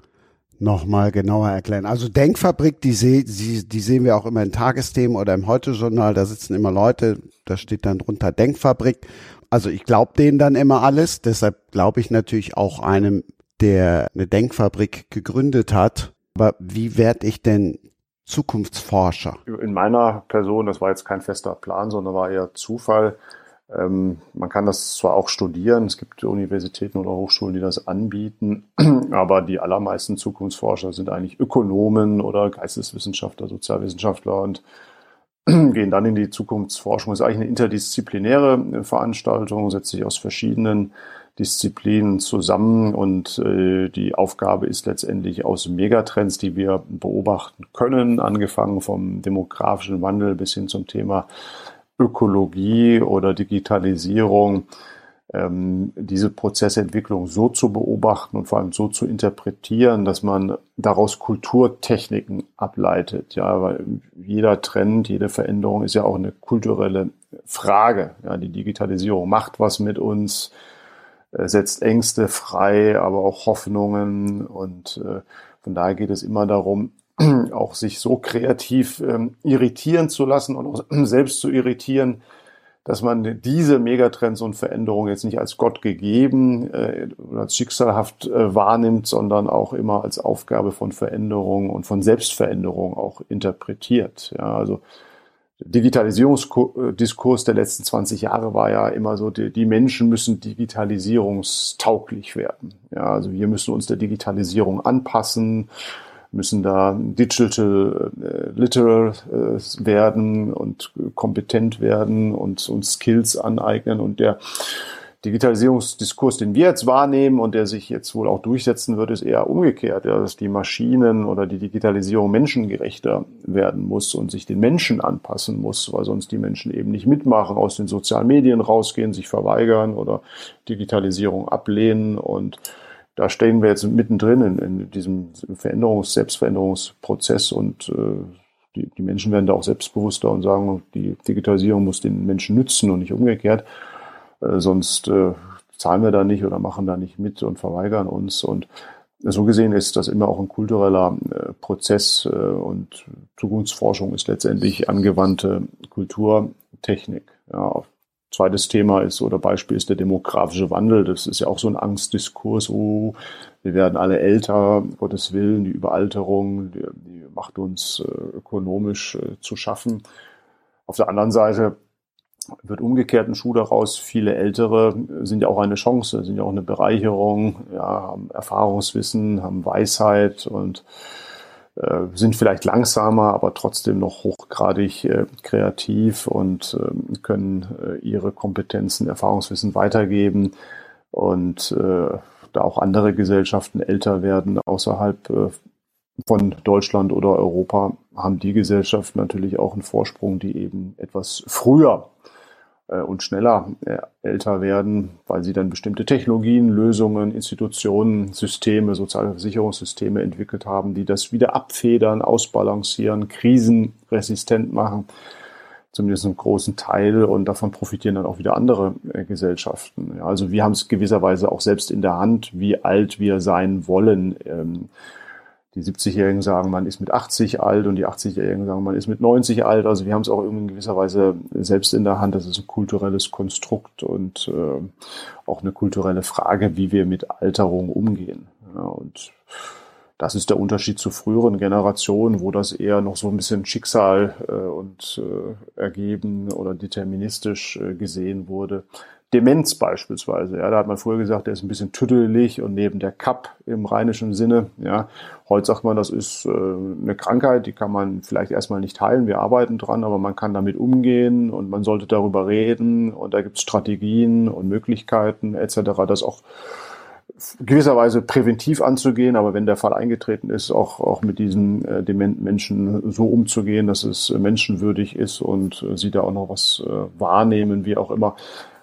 nochmal genauer erklären? Also Denkfabrik, die, seh, die, die sehen wir auch immer in Tagesthemen oder im Heute-Journal, da sitzen immer Leute, da steht dann drunter Denkfabrik. Also ich glaube denen dann immer alles, deshalb glaube ich natürlich auch einem, der eine Denkfabrik gegründet hat. Aber wie werde ich denn Zukunftsforscher? In meiner Person, das war jetzt kein fester Plan, sondern war eher Zufall, ähm, man kann das zwar auch studieren, es gibt Universitäten oder Hochschulen, die das anbieten, aber die allermeisten Zukunftsforscher sind eigentlich Ökonomen oder Geisteswissenschaftler, Sozialwissenschaftler und gehen dann in die Zukunftsforschung. Das ist eigentlich eine interdisziplinäre Veranstaltung, setzt sich aus verschiedenen Disziplinen zusammen und äh, die Aufgabe ist letztendlich aus Megatrends, die wir beobachten können, angefangen vom demografischen Wandel bis hin zum Thema Ökologie oder Digitalisierung, ähm, diese Prozessentwicklung so zu beobachten und vor allem so zu interpretieren, dass man daraus Kulturtechniken ableitet. Ja, weil jeder Trend, jede Veränderung ist ja auch eine kulturelle Frage. Ja, die Digitalisierung macht was mit uns, setzt Ängste frei, aber auch Hoffnungen und äh, von daher geht es immer darum, auch sich so kreativ ähm, irritieren zu lassen und auch selbst zu irritieren, dass man diese Megatrends und Veränderungen jetzt nicht als Gott gegeben äh, oder als schicksalhaft äh, wahrnimmt, sondern auch immer als Aufgabe von Veränderung und von Selbstveränderung auch interpretiert. Ja, also Digitalisierungsdiskurs der letzten 20 Jahre war ja immer so, die, die, Menschen müssen digitalisierungstauglich werden. Ja, also wir müssen uns der Digitalisierung anpassen müssen da digital äh, literal äh, werden und kompetent werden und uns Skills aneignen und der Digitalisierungsdiskurs, den wir jetzt wahrnehmen und der sich jetzt wohl auch durchsetzen wird, ist eher umgekehrt, ja, dass die Maschinen oder die Digitalisierung menschengerechter werden muss und sich den Menschen anpassen muss, weil sonst die Menschen eben nicht mitmachen, aus den sozialen Medien rausgehen, sich verweigern oder Digitalisierung ablehnen und da stehen wir jetzt mittendrin in, in diesem Veränderungs-, Selbstveränderungsprozess und äh, die, die Menschen werden da auch selbstbewusster und sagen, die Digitalisierung muss den Menschen nützen und nicht umgekehrt. Äh, sonst äh, zahlen wir da nicht oder machen da nicht mit und verweigern uns. Und so gesehen ist das immer auch ein kultureller äh, Prozess äh, und Zukunftsforschung ist letztendlich angewandte Kulturtechnik. Ja, Zweites Thema ist oder Beispiel ist der demografische Wandel. Das ist ja auch so ein Angstdiskurs. Oh, wir werden alle älter, Gottes Willen, die Überalterung, die, die macht uns äh, ökonomisch äh, zu schaffen. Auf der anderen Seite wird umgekehrt ein Schuh daraus. Viele Ältere sind ja auch eine Chance, sind ja auch eine Bereicherung, ja, haben Erfahrungswissen, haben Weisheit und äh, sind vielleicht langsamer, aber trotzdem noch hochgradig äh, kreativ und äh, können ihre Kompetenzen, Erfahrungswissen weitergeben und äh, da auch andere Gesellschaften älter werden außerhalb äh, von Deutschland oder Europa, haben die Gesellschaften natürlich auch einen Vorsprung, die eben etwas früher und schneller äh, älter werden, weil sie dann bestimmte Technologien, Lösungen, Institutionen, Systeme, soziale Versicherungssysteme entwickelt haben, die das wieder abfedern, ausbalancieren, krisenresistent machen, zumindest einen großen Teil und davon profitieren dann auch wieder andere äh, Gesellschaften. also wir haben es gewisserweise auch selbst in der Hand, wie alt wir sein wollen. Die 70-Jährigen sagen, man ist mit 80 alt und die 80-Jährigen sagen, man ist mit 90 alt. Also wir haben es auch in gewisser Weise selbst in der Hand. Das ist ein kulturelles Konstrukt und äh, auch eine kulturelle Frage, wie wir mit Alterung umgehen. Ja, und das ist der Unterschied zu früheren Generationen, wo das eher noch so ein bisschen Schicksal äh, und äh, ergeben oder deterministisch äh, gesehen wurde. Demenz beispielsweise. Ja, da hat man früher gesagt, der ist ein bisschen tüdelig und neben der Kapp im rheinischen Sinne. Ja, heute sagt man, das ist äh, eine Krankheit, die kann man vielleicht erstmal nicht heilen. Wir arbeiten dran, aber man kann damit umgehen und man sollte darüber reden und da gibt es Strategien und Möglichkeiten etc., das auch gewisserweise präventiv anzugehen, aber wenn der Fall eingetreten ist, auch, auch mit diesen äh, dementen Menschen so umzugehen, dass es menschenwürdig ist und äh, sie da auch noch was äh, wahrnehmen, wie auch immer.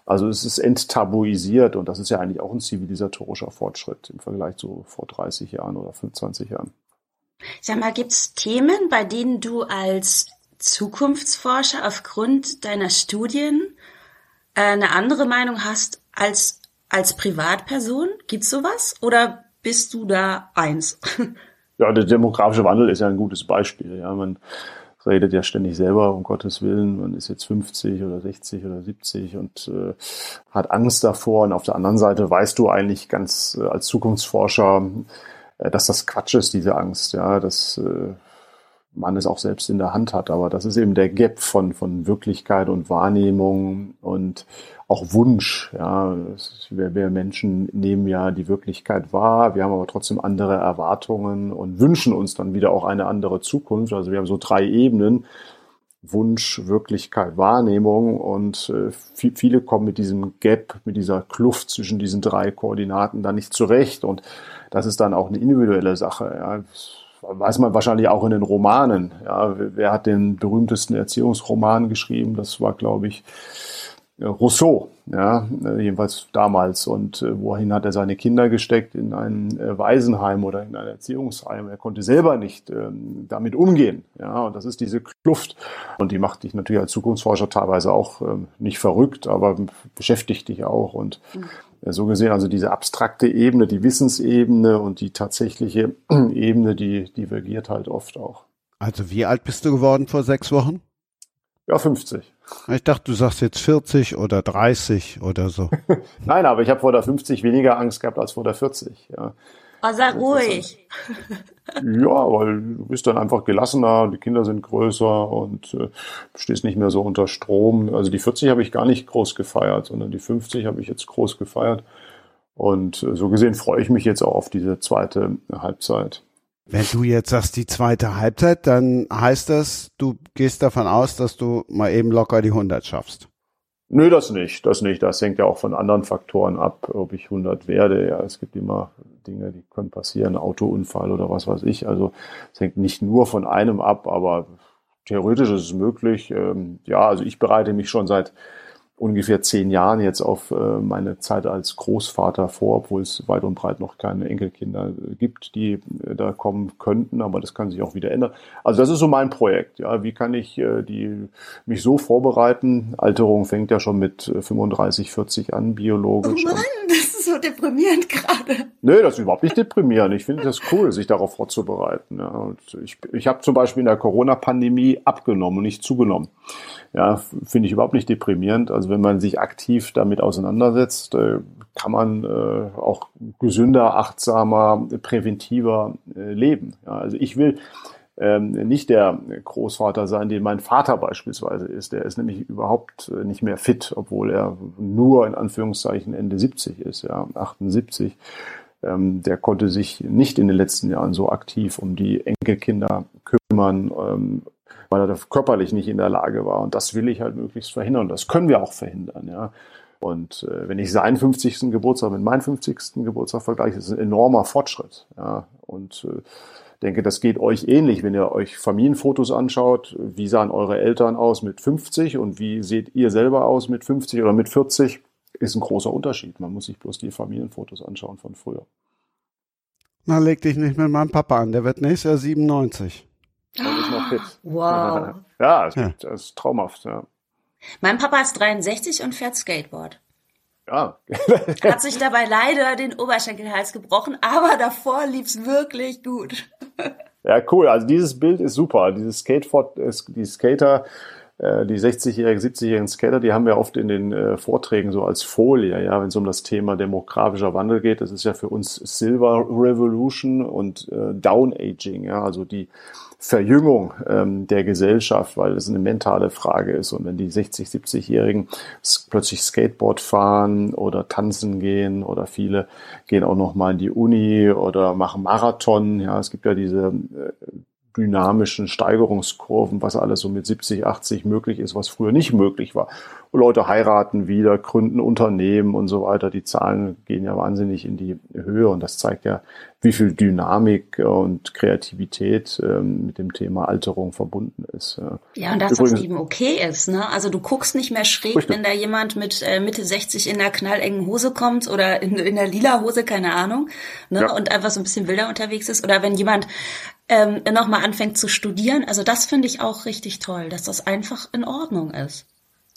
Also es ist enttabuisiert und das ist ja eigentlich auch ein zivilisatorischer Fortschritt im Vergleich zu vor 30 Jahren oder 25 Jahren. Sag mal, gibt's Themen, bei denen du als Zukunftsforscher aufgrund deiner Studien äh, eine andere Meinung hast als als Privatperson? Gibt's sowas? Oder bist du da eins? Ja, der demografische Wandel ist ja ein gutes Beispiel. Ja, man redet ja ständig selber, um Gottes Willen, man ist jetzt 50 oder 60 oder 70 und äh, hat Angst davor. Und auf der anderen Seite weißt du eigentlich ganz äh, als Zukunftsforscher, äh, dass das Quatsch ist, diese Angst. Ja, dass äh, man es auch selbst in der Hand hat. Aber das ist eben der Gap von, von Wirklichkeit und Wahrnehmung und auch Wunsch. Ja, wir, wir Menschen nehmen ja die Wirklichkeit wahr, wir haben aber trotzdem andere Erwartungen und wünschen uns dann wieder auch eine andere Zukunft. Also wir haben so drei Ebenen. Wunsch, Wirklichkeit, Wahrnehmung und äh, viele kommen mit diesem Gap, mit dieser Kluft zwischen diesen drei Koordinaten da nicht zurecht und das ist dann auch eine individuelle Sache. Ja weiß man wahrscheinlich auch in den Romanen. Ja, wer hat den berühmtesten Erziehungsroman geschrieben? Das war, glaube ich, Rousseau, ja, jedenfalls damals. Und äh, wohin hat er seine Kinder gesteckt? In ein äh, Waisenheim oder in ein Erziehungsheim. Er konnte selber nicht ähm, damit umgehen. Ja, und das ist diese Kluft. Und die macht dich natürlich als Zukunftsforscher teilweise auch ähm, nicht verrückt, aber beschäftigt dich auch. Und mhm so gesehen, also diese abstrakte Ebene, die Wissensebene und die tatsächliche Ebene, die divergiert halt oft auch. Also wie alt bist du geworden vor sechs Wochen? Ja, 50. Ich dachte, du sagst jetzt 40 oder 30 oder so. Nein, aber ich habe vor der 50 weniger Angst gehabt als vor der 40. Ja. Oh, sei ruhig. Ja, weil du bist dann einfach gelassener, die Kinder sind größer und äh, stehst nicht mehr so unter Strom. Also die 40 habe ich gar nicht groß gefeiert, sondern die 50 habe ich jetzt groß gefeiert. Und äh, so gesehen freue ich mich jetzt auch auf diese zweite Halbzeit. Wenn du jetzt sagst, die zweite Halbzeit, dann heißt das, du gehst davon aus, dass du mal eben locker die 100 schaffst. Nö, das nicht, das nicht. Das hängt ja auch von anderen Faktoren ab, ob ich 100 werde. Ja, es gibt immer Dinge, die können passieren, Autounfall oder was weiß ich. Also es hängt nicht nur von einem ab, aber theoretisch ist es möglich. Ähm, ja, also ich bereite mich schon seit ungefähr zehn Jahren jetzt auf äh, meine Zeit als Großvater vor, obwohl es weit und breit noch keine Enkelkinder gibt, die äh, da kommen könnten, aber das kann sich auch wieder ändern. Also das ist so mein Projekt. Ja, wie kann ich äh, die mich so vorbereiten? Alterung fängt ja schon mit 35, 40 an biologisch. Oh Mann, das ist so deprimierend gerade. Nee, das ist überhaupt nicht deprimierend. Ich finde das cool, sich darauf vorzubereiten. Ja, ich ich habe zum Beispiel in der Corona-Pandemie abgenommen und nicht zugenommen. Ja, finde ich überhaupt nicht deprimierend. Also wenn man sich aktiv damit auseinandersetzt, äh, kann man äh, auch gesünder, achtsamer, präventiver äh, leben. Ja, also ich will ähm, nicht der Großvater sein, den mein Vater beispielsweise ist. Der ist nämlich überhaupt nicht mehr fit, obwohl er nur in Anführungszeichen Ende 70 ist, ja, 78. Ähm, der konnte sich nicht in den letzten Jahren so aktiv um die Enkelkinder kümmern, ähm, weil er körperlich nicht in der Lage war. Und das will ich halt möglichst verhindern. Das können wir auch verhindern, ja. Und äh, wenn ich seinen 50. Geburtstag mit meinem 50. Geburtstag vergleiche, ist ein enormer Fortschritt. Ja. Und äh, denke, das geht euch ähnlich, wenn ihr euch Familienfotos anschaut. Wie sahen eure Eltern aus mit 50 und wie seht ihr selber aus mit 50 oder mit 40? Ist ein großer Unterschied. Man muss sich bloß die Familienfotos anschauen von früher. Na, leg dich nicht mit meinem Papa an. Der wird nächstes Jahr 97 und ist noch fit. Wow. ja, es ja. Ist traumhaft, ja. Mein Papa ist 63 und fährt Skateboard. Ja. Hat sich dabei leider den Oberschenkelhals gebrochen, aber davor lief's wirklich gut. Ja, cool. Also dieses Bild ist super. Dieses Skateboard, die Skater, äh, die 60-jährigen, 70-jährigen Skater, die haben wir oft in den äh, Vorträgen so als Folie, ja, wenn es um das Thema demografischer Wandel geht. Das ist ja für uns Silver Revolution und äh, Down Aging, ja, also die Verjüngung ähm, der Gesellschaft, weil es eine mentale Frage ist. Und wenn die 60, 70-Jährigen plötzlich Skateboard fahren oder tanzen gehen oder viele gehen auch noch mal in die Uni oder machen Marathon, ja, es gibt ja diese äh, dynamischen Steigerungskurven, was alles so mit 70, 80 möglich ist, was früher nicht möglich war. Leute heiraten wieder, gründen Unternehmen und so weiter. Die Zahlen gehen ja wahnsinnig in die Höhe und das zeigt ja, wie viel Dynamik und Kreativität ähm, mit dem Thema Alterung verbunden ist. Ja, und dass Übrigens, das eben okay ist. Ne? Also du guckst nicht mehr schräg, richtig. wenn da jemand mit äh, Mitte 60 in der knallengen Hose kommt oder in, in der lila Hose, keine Ahnung, ne? Ja. und einfach so ein bisschen wilder unterwegs ist. Oder wenn jemand ähm, nochmal anfängt zu studieren. Also das finde ich auch richtig toll, dass das einfach in Ordnung ist.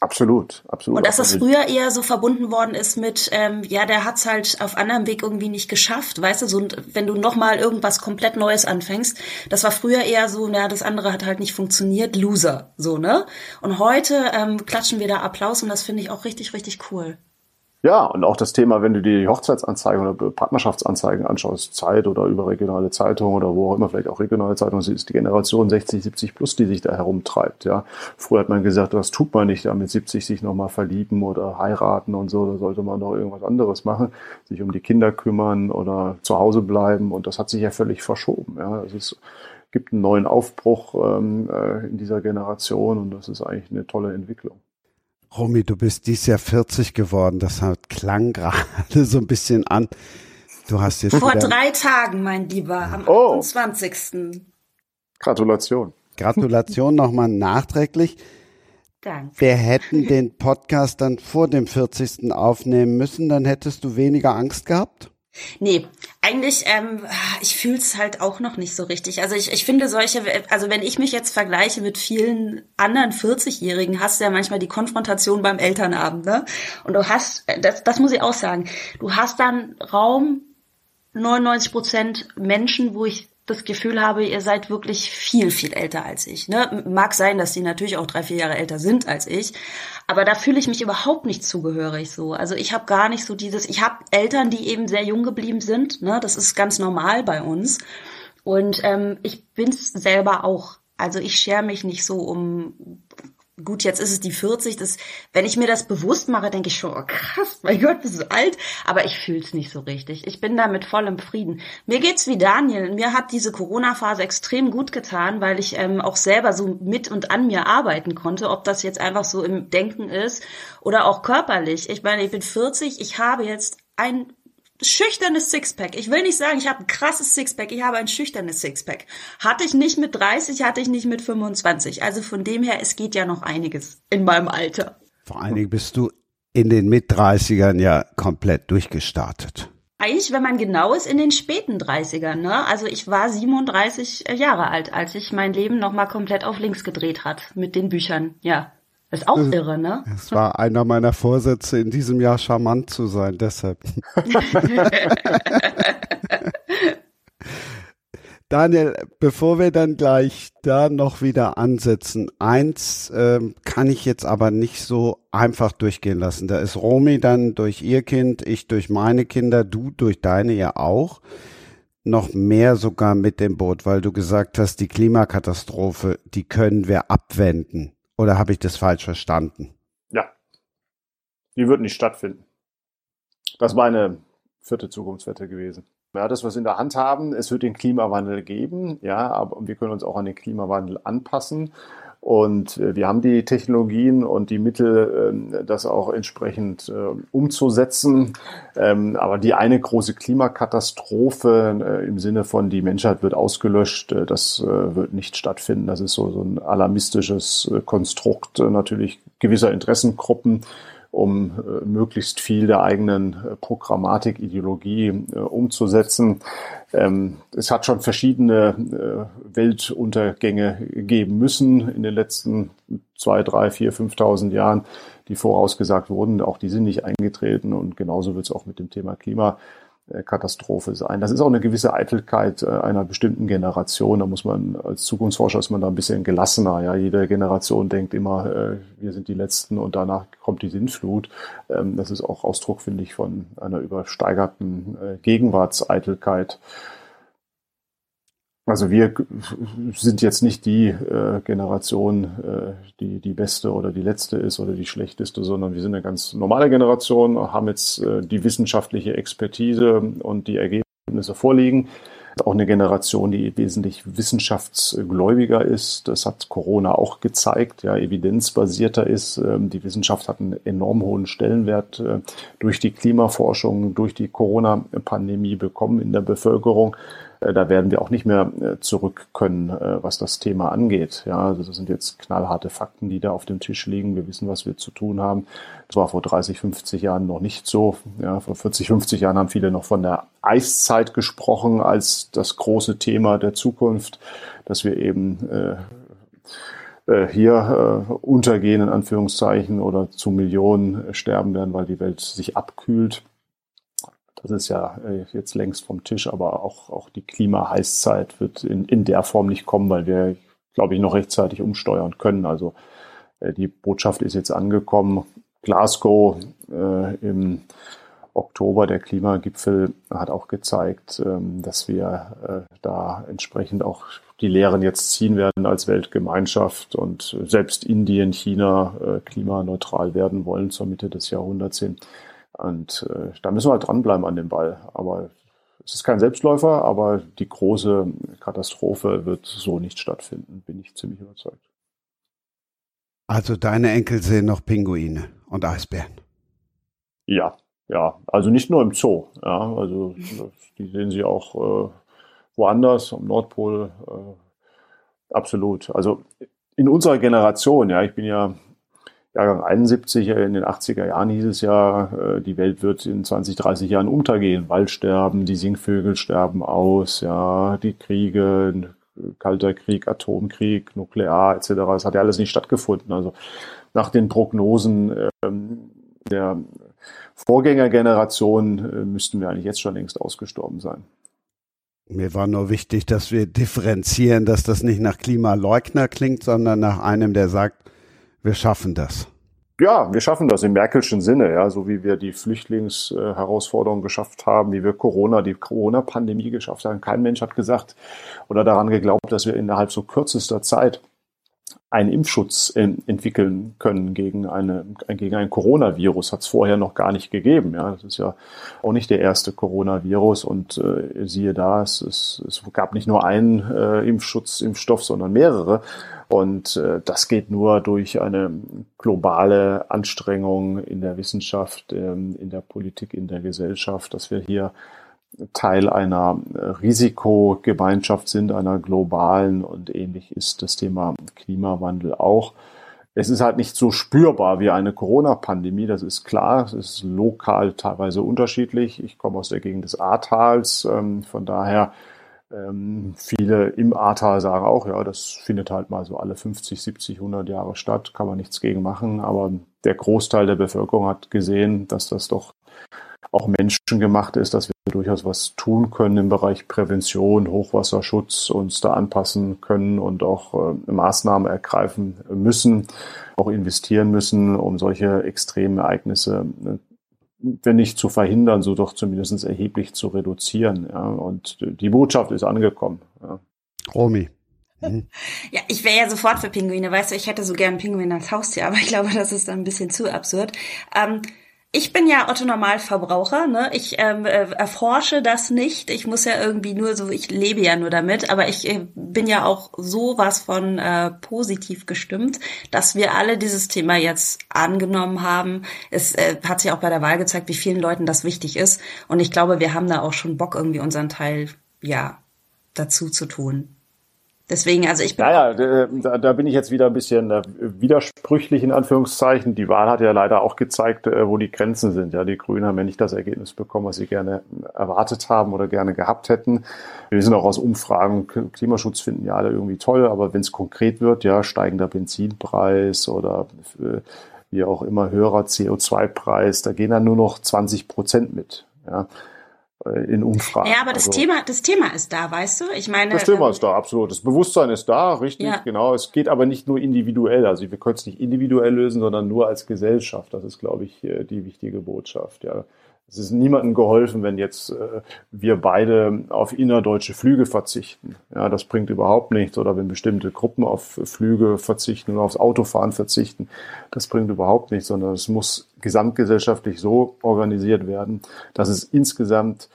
Absolut, absolut. Und dass das früher eher so verbunden worden ist mit, ähm, ja, der hat's halt auf anderem Weg irgendwie nicht geschafft, weißt du, so, wenn du nochmal irgendwas komplett Neues anfängst, das war früher eher so, na, das andere hat halt nicht funktioniert, Loser, so, ne? Und heute ähm, klatschen wir da Applaus und das finde ich auch richtig, richtig cool. Ja, und auch das Thema, wenn du dir die Hochzeitsanzeigen oder Partnerschaftsanzeigen anschaust, Zeit oder überregionale Zeitungen oder wo auch immer, vielleicht auch regionale Zeitungen, ist die Generation 60, 70 plus, die sich da herumtreibt. Ja, Früher hat man gesagt, das tut man nicht, da mit 70 sich nochmal verlieben oder heiraten und so, da sollte man doch irgendwas anderes machen, sich um die Kinder kümmern oder zu Hause bleiben und das hat sich ja völlig verschoben. Ja, es ist, gibt einen neuen Aufbruch ähm, äh, in dieser Generation und das ist eigentlich eine tolle Entwicklung. Romy, du bist dies Jahr 40 geworden. Das hat, klang gerade so ein bisschen an. Du hast jetzt vor drei Tagen, mein Lieber, am oh. 28. Gratulation. Gratulation nochmal nachträglich. Danke. Wir hätten den Podcast dann vor dem 40. aufnehmen müssen, dann hättest du weniger Angst gehabt? Nee, eigentlich, ähm, ich fühle es halt auch noch nicht so richtig. Also ich, ich finde solche, also wenn ich mich jetzt vergleiche mit vielen anderen 40-Jährigen, hast du ja manchmal die Konfrontation beim Elternabend, ne? Und du hast, das, das muss ich auch sagen, du hast dann Raum 99 Prozent Menschen, wo ich das Gefühl habe, ihr seid wirklich viel, viel älter als ich. Ne? Mag sein, dass die natürlich auch drei, vier Jahre älter sind als ich, aber da fühle ich mich überhaupt nicht zugehörig so. Also ich habe gar nicht so dieses, ich habe Eltern, die eben sehr jung geblieben sind, ne? das ist ganz normal bei uns. Und ähm, ich bin's selber auch. Also ich schere mich nicht so um gut, jetzt ist es die 40. Das, wenn ich mir das bewusst mache, denke ich schon, oh krass, mein Gott, bist du alt. Aber ich fühle es nicht so richtig. Ich bin da mit vollem Frieden. Mir geht's wie Daniel. Mir hat diese Corona-Phase extrem gut getan, weil ich ähm, auch selber so mit und an mir arbeiten konnte, ob das jetzt einfach so im Denken ist oder auch körperlich. Ich meine, ich bin 40, ich habe jetzt ein schüchternes Sixpack. Ich will nicht sagen, ich habe ein krasses Sixpack, ich habe ein schüchternes Sixpack. Hatte ich nicht mit 30, hatte ich nicht mit 25. Also von dem her, es geht ja noch einiges in meinem Alter. Vor allen Dingen bist du in den Mit-30ern ja komplett durchgestartet. Eigentlich, wenn man genau ist, in den späten 30ern. Ne? Also ich war 37 Jahre alt, als ich mein Leben nochmal komplett auf links gedreht hat mit den Büchern. Ja. Das ist auch das, irre, ne? Es war einer meiner Vorsätze, in diesem Jahr charmant zu sein, deshalb. Daniel, bevor wir dann gleich da noch wieder ansetzen, eins ähm, kann ich jetzt aber nicht so einfach durchgehen lassen. Da ist Romy dann durch ihr Kind, ich durch meine Kinder, du durch deine ja auch. Noch mehr sogar mit dem Boot, weil du gesagt hast, die Klimakatastrophe, die können wir abwenden. Oder habe ich das falsch verstanden? Ja. Die wird nicht stattfinden. Das war eine vierte Zukunftswette gewesen. Ja, das, was wir in der Hand haben, es wird den Klimawandel geben, ja, aber wir können uns auch an den Klimawandel anpassen. Und äh, wir haben die Technologien und die Mittel, ähm, das auch entsprechend äh, umzusetzen. Ähm, aber die eine große Klimakatastrophe äh, im Sinne von die Menschheit wird ausgelöscht, das wird nicht stattfinden. Das ist so, so ein alarmistisches Konstrukt natürlich gewisser Interessengruppen um äh, möglichst viel der eigenen äh, Programmatik-Ideologie äh, umzusetzen. Ähm, es hat schon verschiedene äh, Weltuntergänge geben müssen in den letzten zwei, drei, vier, fünftausend Jahren, die vorausgesagt wurden. Auch die sind nicht eingetreten und genauso wird es auch mit dem Thema Klima Katastrophe sein. Das ist auch eine gewisse Eitelkeit äh, einer bestimmten Generation. Da muss man als Zukunftsforscher ist man da ein bisschen gelassener. Ja, jede Generation denkt immer, äh, wir sind die Letzten und danach kommt die Sintflut. Ähm, das ist auch Ausdruck, finde ich, von einer übersteigerten äh, Gegenwartseitelkeit. Also wir sind jetzt nicht die äh, Generation, äh, die die beste oder die letzte ist oder die schlechteste, sondern wir sind eine ganz normale Generation, haben jetzt äh, die wissenschaftliche Expertise und die Ergebnisse vorliegen. auch eine Generation, die wesentlich wissenschaftsgläubiger ist. Das hat Corona auch gezeigt, ja, evidenzbasierter ist. Ähm, die Wissenschaft hat einen enorm hohen Stellenwert äh, durch die Klimaforschung, durch die Corona-Pandemie bekommen in der Bevölkerung. Äh, da werden wir auch nicht mehr äh, zurück können, äh, was das Thema angeht. Ja, also das sind jetzt knallharte Fakten, die da auf dem Tisch liegen. Wir wissen, was wir zu tun haben. Das war vor 30, 50 Jahren noch nicht so. Ja, vor 40, 50 Jahren haben viele noch von der Eiszeit gesprochen als das große Thema der Zukunft, dass wir eben äh, hier äh, untergehen, in Anführungszeichen, oder zu Millionen sterben werden, weil die Welt sich abkühlt. Das ist ja äh, jetzt längst vom Tisch, aber auch, auch die Klimaheißzeit wird in, in der Form nicht kommen, weil wir, glaube ich, noch rechtzeitig umsteuern können. Also äh, die Botschaft ist jetzt angekommen. Glasgow äh, im Oktober, der Klimagipfel, hat auch gezeigt, ähm, dass wir äh, da entsprechend auch die Lehren jetzt ziehen werden als Weltgemeinschaft und selbst Indien, China äh, klimaneutral werden wollen zur Mitte des Jahrhunderts hin. Und äh, da müssen wir halt dranbleiben an dem Ball. Aber es ist kein Selbstläufer, aber die große Katastrophe wird so nicht stattfinden, bin ich ziemlich überzeugt. Also deine Enkel sehen noch Pinguine und Eisbären. Ja, ja. Also nicht nur im Zoo. Ja, also die sehen sie auch äh, woanders, am Nordpol. Äh, absolut. Also in unserer Generation, ja, ich bin ja Jahrgang 71, in den 80er Jahren hieß es ja, äh, die Welt wird in 20, 30 Jahren untergehen. Waldsterben, die Singvögel sterben aus, ja, die Kriege, Kalter Krieg, Atomkrieg, Nuklear etc. Das hat ja alles nicht stattgefunden. Also nach den Prognosen ähm, der Vorgängergeneration äh, müssten wir eigentlich jetzt schon längst ausgestorben sein. Mir war nur wichtig, dass wir differenzieren, dass das nicht nach Klimaleugner klingt, sondern nach einem, der sagt, wir schaffen das. Ja, wir schaffen das im Merkelschen Sinne, ja, so wie wir die Flüchtlingsherausforderungen geschafft haben, wie wir Corona, die Corona-Pandemie geschafft haben. Kein Mensch hat gesagt oder daran geglaubt, dass wir innerhalb so kürzester Zeit einen Impfschutz entwickeln können gegen eine gegen ein Coronavirus hat es vorher noch gar nicht gegeben. Ja, das ist ja auch nicht der erste Coronavirus und äh, siehe da, es, es, es gab nicht nur einen äh, Impfschutz, Impfstoff, sondern mehrere. Und äh, das geht nur durch eine globale Anstrengung in der Wissenschaft, ähm, in der Politik, in der Gesellschaft, dass wir hier Teil einer Risikogemeinschaft sind, einer globalen und ähnlich ist das Thema Klimawandel auch. Es ist halt nicht so spürbar wie eine Corona-Pandemie, das ist klar. Es ist lokal teilweise unterschiedlich. Ich komme aus der Gegend des Ahrtals, ähm, von daher ähm, viele im Ahrtal sagen auch, ja, das findet halt mal so alle 50, 70, 100 Jahre statt, kann man nichts gegen machen. Aber der Großteil der Bevölkerung hat gesehen, dass das doch auch menschengemacht ist, dass wir durchaus was tun können im Bereich Prävention, Hochwasserschutz, uns da anpassen können und auch äh, Maßnahmen ergreifen müssen, auch investieren müssen, um solche extremen Ereignisse äh, wenn nicht zu verhindern, so doch zumindest erheblich zu reduzieren. Ja. Und die Botschaft ist angekommen. Ja. Romy. Mhm. Ja, ich wäre ja sofort für Pinguine, weißt du, ich hätte so gern Pinguine als Haustier, aber ich glaube, das ist dann ein bisschen zu absurd. Ähm, ich bin ja Otto Normalverbraucher, ne? Ich ähm, äh, erforsche das nicht. Ich muss ja irgendwie nur so, ich lebe ja nur damit, aber ich äh, bin ja auch sowas von äh, positiv gestimmt, dass wir alle dieses Thema jetzt angenommen haben. Es äh, hat sich auch bei der Wahl gezeigt, wie vielen Leuten das wichtig ist. Und ich glaube, wir haben da auch schon Bock, irgendwie unseren Teil, ja, dazu zu tun. Deswegen, also ich bin. Naja, da, da bin ich jetzt wieder ein bisschen äh, widersprüchlich in Anführungszeichen. Die Wahl hat ja leider auch gezeigt, äh, wo die Grenzen sind. Ja, die Grünen haben ja nicht das Ergebnis bekommen, was sie gerne erwartet haben oder gerne gehabt hätten. Wir wissen auch aus Umfragen, Klimaschutz finden ja alle irgendwie toll, aber wenn es konkret wird, ja, steigender Benzinpreis oder äh, wie auch immer höherer CO2-Preis, da gehen dann nur noch 20 Prozent mit. Ja. Äh, in Umfragen. Ja, aber das also, Thema, das Thema ist da, weißt du? Ich meine. Das Thema ähm, ist da, absolut. Das Bewusstsein ist da, richtig, ja. genau. Es geht aber nicht nur individuell. Also wir können es nicht individuell lösen, sondern nur als Gesellschaft. Das ist, glaube ich, äh, die wichtige Botschaft, ja. Es ist niemandem geholfen, wenn jetzt äh, wir beide auf innerdeutsche Flüge verzichten. Ja, das bringt überhaupt nichts. Oder wenn bestimmte Gruppen auf Flüge verzichten oder aufs Autofahren verzichten, das bringt überhaupt nichts, sondern es muss gesamtgesellschaftlich so organisiert werden, dass es insgesamt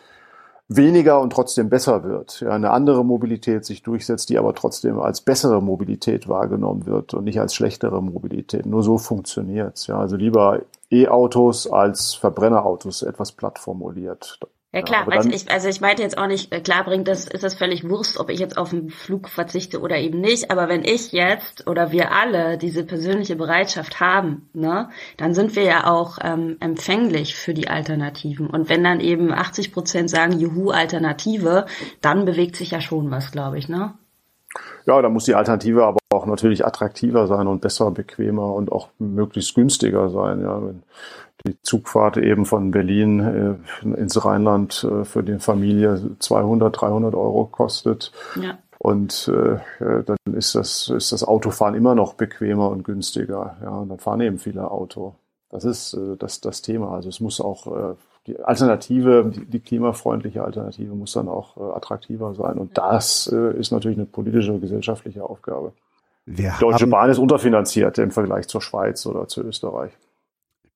weniger und trotzdem besser wird. Ja, eine andere Mobilität sich durchsetzt, die aber trotzdem als bessere Mobilität wahrgenommen wird und nicht als schlechtere Mobilität. Nur so funktioniert's. Ja, also lieber E-Autos als Verbrennerautos, etwas platt formuliert. Ja klar, ja, ich, also ich meinte jetzt auch nicht, äh, klar bringt das, ist das völlig Wurst, ob ich jetzt auf den Flug verzichte oder eben nicht, aber wenn ich jetzt oder wir alle diese persönliche Bereitschaft haben, ne, dann sind wir ja auch ähm, empfänglich für die Alternativen. Und wenn dann eben 80 Prozent sagen, juhu, Alternative, dann bewegt sich ja schon was, glaube ich, ne? Ja, da muss die Alternative aber auch natürlich attraktiver sein und besser, bequemer und auch möglichst günstiger sein. Ja, wenn die Zugfahrt eben von Berlin äh, ins Rheinland äh, für die Familie 200, 300 Euro kostet. Ja. Und äh, dann ist das, ist das Autofahren immer noch bequemer und günstiger. Ja, und dann fahren eben viele Auto. Das ist äh, das, das Thema. Also es muss auch äh, die Alternative, die, die klimafreundliche Alternative muss dann auch äh, attraktiver sein. Und das äh, ist natürlich eine politische, gesellschaftliche Aufgabe. Wir Deutsche Bahn ist unterfinanziert im Vergleich zur Schweiz oder zu Österreich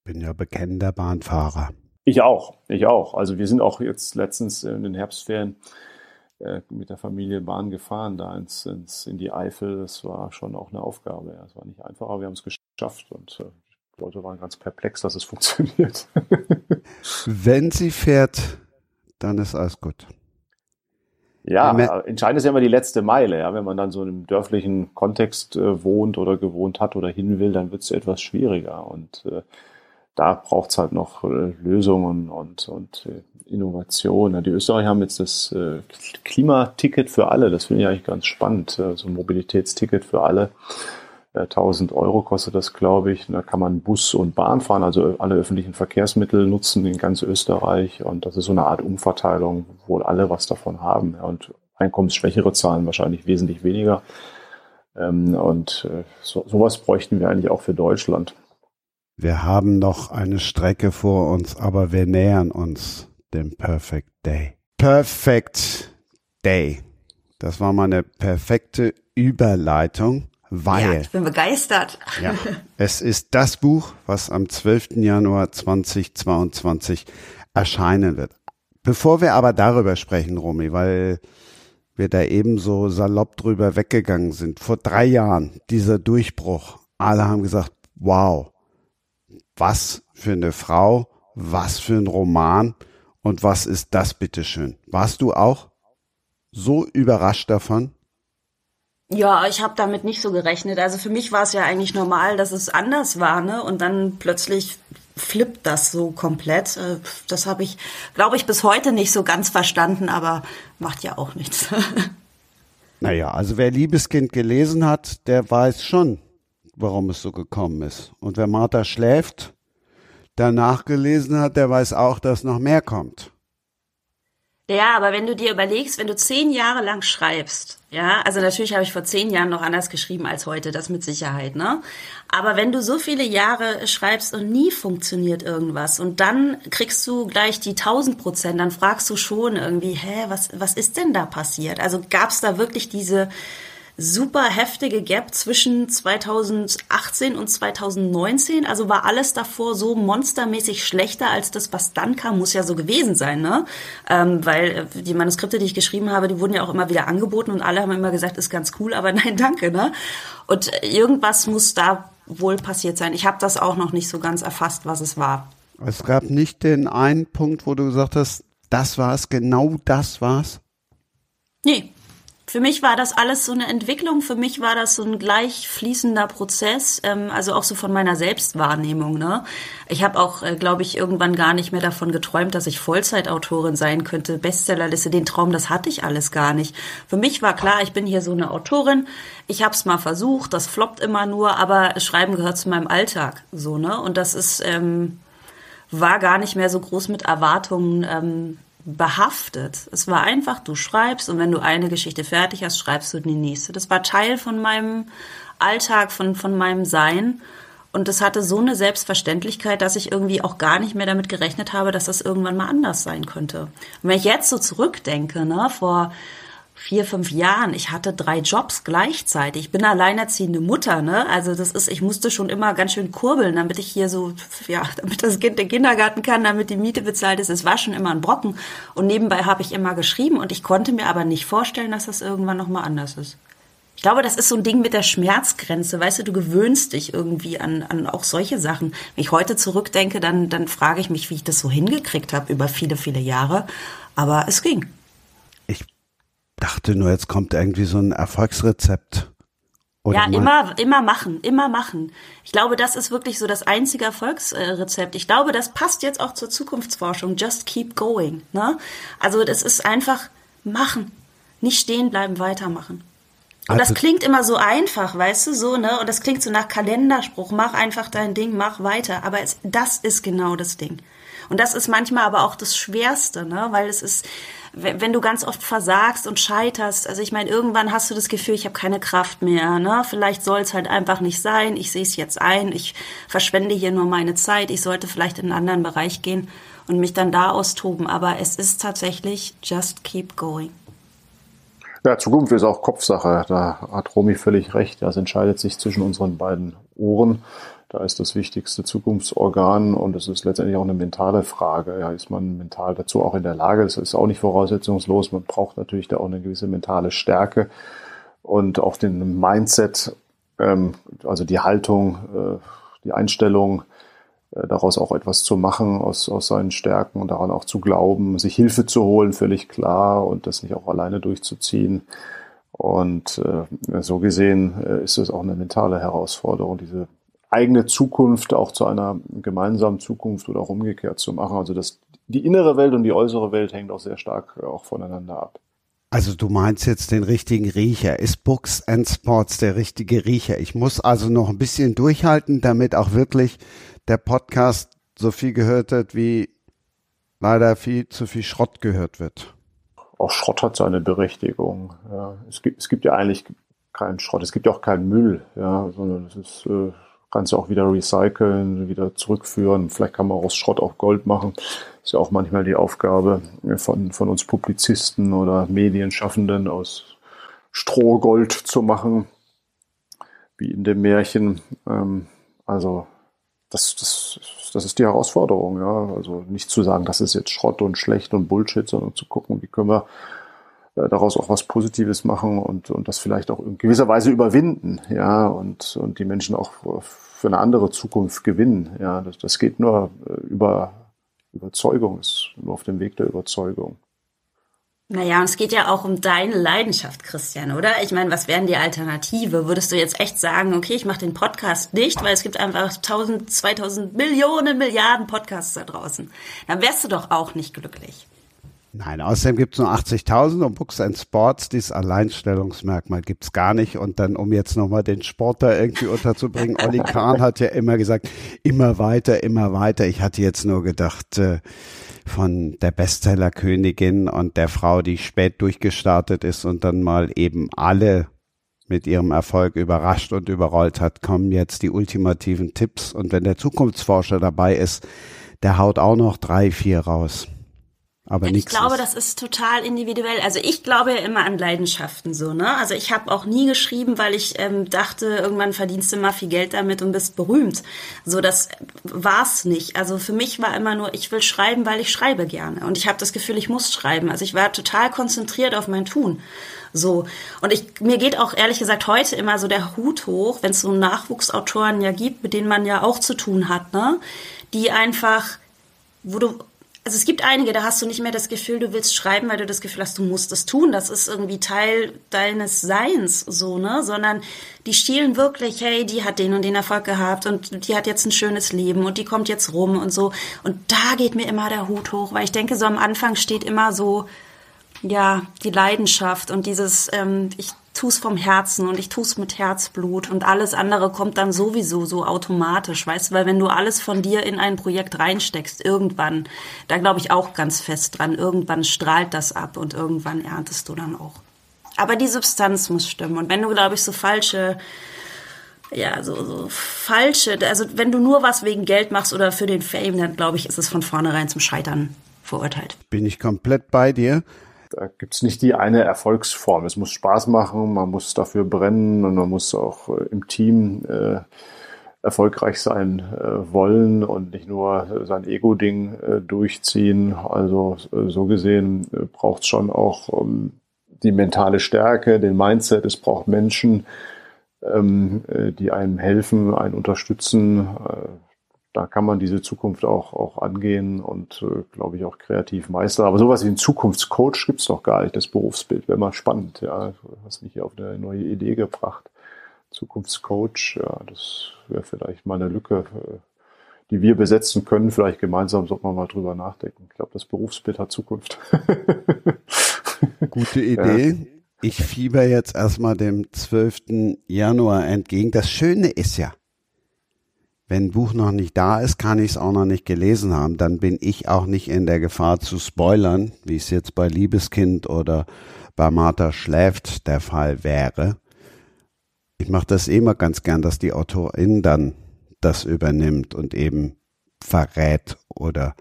bin ja bekennender Bahnfahrer. Ich auch, ich auch. Also wir sind auch jetzt letztens in den Herbstferien äh, mit der Familie Bahn gefahren, da ins, ins, in die Eifel. Das war schon auch eine Aufgabe. Ja. Es war nicht einfach, aber wir haben es geschafft und äh, die Leute waren ganz perplex, dass es funktioniert. Wenn sie fährt, dann ist alles gut. Ja, entscheidend ist ja immer die letzte Meile. Ja. Wenn man dann so im dörflichen Kontext äh, wohnt oder gewohnt hat oder hin will, dann wird es etwas schwieriger. Und äh, da braucht es halt noch äh, Lösungen und, und äh, Innovation. Die Österreicher haben jetzt das äh, Klimaticket für alle. Das finde ich eigentlich ganz spannend. so ein Mobilitätsticket für alle. 1000 Euro kostet das, glaube ich. Da kann man Bus und Bahn fahren, also alle öffentlichen Verkehrsmittel nutzen in ganz Österreich. Und das ist so eine Art Umverteilung, wo alle was davon haben. Und einkommensschwächere zahlen wahrscheinlich wesentlich weniger. Ähm, und so, sowas bräuchten wir eigentlich auch für Deutschland. Wir haben noch eine Strecke vor uns, aber wir nähern uns dem Perfect Day. Perfect Day. Das war mal eine perfekte Überleitung, weil. Ja, ich bin begeistert. Ja, es ist das Buch, was am 12. Januar 2022 erscheinen wird. Bevor wir aber darüber sprechen, Romy, weil wir da ebenso salopp drüber weggegangen sind. Vor drei Jahren dieser Durchbruch. Alle haben gesagt, wow, was für eine Frau, was für ein Roman und was ist das bitteschön? Warst du auch so überrascht davon? Ja, ich habe damit nicht so gerechnet. Also für mich war es ja eigentlich normal, dass es anders war, ne? Und dann plötzlich flippt das so komplett. Äh, das habe ich, glaube ich, bis heute nicht so ganz verstanden, aber macht ja auch nichts. naja, also wer Liebeskind gelesen hat, der weiß schon, warum es so gekommen ist. Und wer Martha schläft, danach gelesen hat, der weiß auch, dass noch mehr kommt. Ja, aber wenn du dir überlegst, wenn du zehn Jahre lang schreibst, ja, also natürlich habe ich vor zehn Jahren noch anders geschrieben als heute, das mit Sicherheit, ne? Aber wenn du so viele Jahre schreibst und nie funktioniert irgendwas und dann kriegst du gleich die 1000 Prozent, dann fragst du schon irgendwie, hä, was, was ist denn da passiert? Also gab es da wirklich diese, super heftige Gap zwischen 2018 und 2019. Also war alles davor so monstermäßig schlechter als das, was dann kam, muss ja so gewesen sein, ne? Ähm, weil äh, die Manuskripte, die ich geschrieben habe, die wurden ja auch immer wieder angeboten und alle haben immer gesagt, ist ganz cool, aber nein, danke, ne? Und irgendwas muss da wohl passiert sein. Ich habe das auch noch nicht so ganz erfasst, was es war. Es gab nicht den einen Punkt, wo du gesagt hast, das war's, genau das war's? Nee, für mich war das alles so eine Entwicklung. Für mich war das so ein gleich fließender Prozess, ähm, also auch so von meiner Selbstwahrnehmung. Ne? Ich habe auch, äh, glaube ich, irgendwann gar nicht mehr davon geträumt, dass ich Vollzeitautorin sein könnte. Bestsellerliste, den Traum, das hatte ich alles gar nicht. Für mich war klar, ich bin hier so eine Autorin. Ich habe es mal versucht, das floppt immer nur, aber Schreiben gehört zu meinem Alltag. So ne, und das ist ähm, war gar nicht mehr so groß mit Erwartungen. Ähm, behaftet. Es war einfach, du schreibst und wenn du eine Geschichte fertig hast, schreibst du die nächste. Das war Teil von meinem Alltag, von, von meinem Sein. Und das hatte so eine Selbstverständlichkeit, dass ich irgendwie auch gar nicht mehr damit gerechnet habe, dass das irgendwann mal anders sein könnte. Und wenn ich jetzt so zurückdenke, ne, vor vier, fünf Jahren, ich hatte drei Jobs gleichzeitig. Ich bin alleinerziehende Mutter, ne? Also das ist, ich musste schon immer ganz schön kurbeln, damit ich hier so, ja, damit das Kind den Kindergarten kann, damit die Miete bezahlt ist. Es war schon immer ein Brocken. Und nebenbei habe ich immer geschrieben und ich konnte mir aber nicht vorstellen, dass das irgendwann nochmal anders ist. Ich glaube, das ist so ein Ding mit der Schmerzgrenze. Weißt du, du gewöhnst dich irgendwie an, an auch solche Sachen. Wenn ich heute zurückdenke, dann, dann frage ich mich, wie ich das so hingekriegt habe über viele, viele Jahre. Aber es ging dachte nur, jetzt kommt irgendwie so ein Erfolgsrezept. Oder ja, immer, immer machen, immer machen. Ich glaube, das ist wirklich so das einzige Erfolgsrezept. Ich glaube, das passt jetzt auch zur Zukunftsforschung. Just keep going. Ne? Also das ist einfach machen, nicht stehen bleiben, weitermachen. Und also, das klingt immer so einfach, weißt du, so, ne? Und das klingt so nach Kalenderspruch. Mach einfach dein Ding, mach weiter. Aber es, das ist genau das Ding. Und das ist manchmal aber auch das Schwerste, ne? Weil es ist, wenn du ganz oft versagst und scheiterst, also ich meine, irgendwann hast du das Gefühl, ich habe keine Kraft mehr, ne? Vielleicht soll es halt einfach nicht sein. Ich sehe es jetzt ein, ich verschwende hier nur meine Zeit, ich sollte vielleicht in einen anderen Bereich gehen und mich dann da austoben. Aber es ist tatsächlich just keep going. Ja, Zukunft ist auch Kopfsache. Da hat Romy völlig recht. Das entscheidet sich zwischen unseren beiden Ohren. Da ist das wichtigste Zukunftsorgan und es ist letztendlich auch eine mentale Frage. Ja, ist man mental dazu auch in der Lage? Das ist auch nicht voraussetzungslos. Man braucht natürlich da auch eine gewisse mentale Stärke und auch den Mindset, ähm, also die Haltung, äh, die Einstellung, äh, daraus auch etwas zu machen aus, aus seinen Stärken und daran auch zu glauben, sich Hilfe zu holen, völlig klar und das nicht auch alleine durchzuziehen. Und äh, so gesehen äh, ist es auch eine mentale Herausforderung, diese eigene Zukunft auch zu einer gemeinsamen Zukunft oder auch umgekehrt zu machen. Also das, die innere Welt und die äußere Welt hängt auch sehr stark äh, auch voneinander ab. Also du meinst jetzt den richtigen Riecher. Ist Books and Sports der richtige Riecher? Ich muss also noch ein bisschen durchhalten, damit auch wirklich der Podcast so viel gehört wird, wie leider viel zu viel Schrott gehört wird. Auch Schrott hat seine Berechtigung. Ja, es gibt, es gibt ja eigentlich keinen Schrott. Es gibt ja auch keinen Müll, ja, sondern es ist äh, kannst du auch wieder recyceln, wieder zurückführen. Vielleicht kann man aus Schrott auch Gold machen. Ist ja auch manchmal die Aufgabe von, von uns Publizisten oder Medienschaffenden aus Stroh Gold zu machen, wie in dem Märchen. Ähm, also das, das, das ist die Herausforderung, ja. Also nicht zu sagen, das ist jetzt Schrott und schlecht und Bullshit, sondern zu gucken, wie können wir daraus auch was Positives machen und, und das vielleicht auch in gewisser Weise überwinden, ja, und, und die Menschen auch für eine andere Zukunft gewinnen. Ja, das, das geht nur äh, über Überzeugung, ist nur auf dem Weg der Überzeugung. Naja, und es geht ja auch um deine Leidenschaft, Christian, oder? Ich meine, was wären die Alternative? Würdest du jetzt echt sagen, okay, ich mache den Podcast nicht, weil es gibt einfach 1000, 2000 Millionen, Milliarden Podcasts da draußen. Dann wärst du doch auch nicht glücklich. Nein, außerdem gibt es nur 80.000 und Books and Sports, dieses Alleinstellungsmerkmal gibt es gar nicht. Und dann, um jetzt nochmal den Sport da irgendwie unterzubringen, Olli Kahn hat ja immer gesagt, immer weiter, immer weiter. Ich hatte jetzt nur gedacht, äh, von der Bestsellerkönigin und der Frau, die spät durchgestartet ist und dann mal eben alle mit ihrem Erfolg überrascht und überrollt hat, kommen jetzt die ultimativen Tipps. Und wenn der Zukunftsforscher dabei ist, der haut auch noch drei, vier raus. Aber ich glaube, ist. das ist total individuell. Also ich glaube ja immer an Leidenschaften so, ne? Also ich habe auch nie geschrieben, weil ich ähm, dachte, irgendwann verdienst du mal viel Geld damit und bist berühmt. So, das war's nicht. Also für mich war immer nur, ich will schreiben, weil ich schreibe gerne. Und ich habe das Gefühl, ich muss schreiben. Also ich war total konzentriert auf mein Tun. So. Und ich, mir geht auch ehrlich gesagt heute immer so der Hut hoch, wenn es so Nachwuchsautoren ja gibt, mit denen man ja auch zu tun hat, ne? Die einfach, wo du also es gibt einige, da hast du nicht mehr das Gefühl, du willst schreiben, weil du das Gefühl hast, du musst es tun. Das ist irgendwie Teil deines Seins, so, ne? Sondern die schielen wirklich, hey, die hat den und den Erfolg gehabt und die hat jetzt ein schönes Leben und die kommt jetzt rum und so. Und da geht mir immer der Hut hoch, weil ich denke, so am Anfang steht immer so, ja, die Leidenschaft und dieses, ähm, ich tu's vom Herzen und ich tu's mit Herzblut und alles andere kommt dann sowieso so automatisch, weißt du, weil wenn du alles von dir in ein Projekt reinsteckst, irgendwann, da glaube ich auch ganz fest dran, irgendwann strahlt das ab und irgendwann erntest du dann auch. Aber die Substanz muss stimmen und wenn du, glaube ich, so falsche ja, so, so falsche, also wenn du nur was wegen Geld machst oder für den Fame, dann glaube ich, ist es von vornherein zum Scheitern verurteilt. Bin ich komplett bei dir. Da gibt's nicht die eine Erfolgsform. Es muss Spaß machen, man muss dafür brennen und man muss auch äh, im Team äh, erfolgreich sein äh, wollen und nicht nur sein Ego-Ding äh, durchziehen. Also äh, so gesehen äh, braucht es schon auch um, ähm, die mentale Stärke, den Mindset. Es braucht Menschen, ähm, äh, die einem helfen, einen unterstützen. Da kann man diese Zukunft auch, auch angehen und, äh, glaube ich, auch kreativ meistern. Aber sowas wie ein Zukunftscoach gibt's doch gar nicht. Das Berufsbild wäre mal spannend. Ja, du hast mich hier auf eine neue Idee gebracht. Zukunftscoach, ja, das wäre vielleicht mal eine Lücke, äh, die wir besetzen können. Vielleicht gemeinsam sollte man mal drüber nachdenken. Ich glaube, das Berufsbild hat Zukunft. Gute Idee. Ja. Ich fieber jetzt erstmal dem 12. Januar entgegen. Das Schöne ist ja, wenn ein Buch noch nicht da ist, kann ich es auch noch nicht gelesen haben. Dann bin ich auch nicht in der Gefahr zu spoilern, wie es jetzt bei Liebeskind oder bei Martha schläft der Fall wäre. Ich mache das immer ganz gern, dass die Autorin dann das übernimmt und eben verrät oder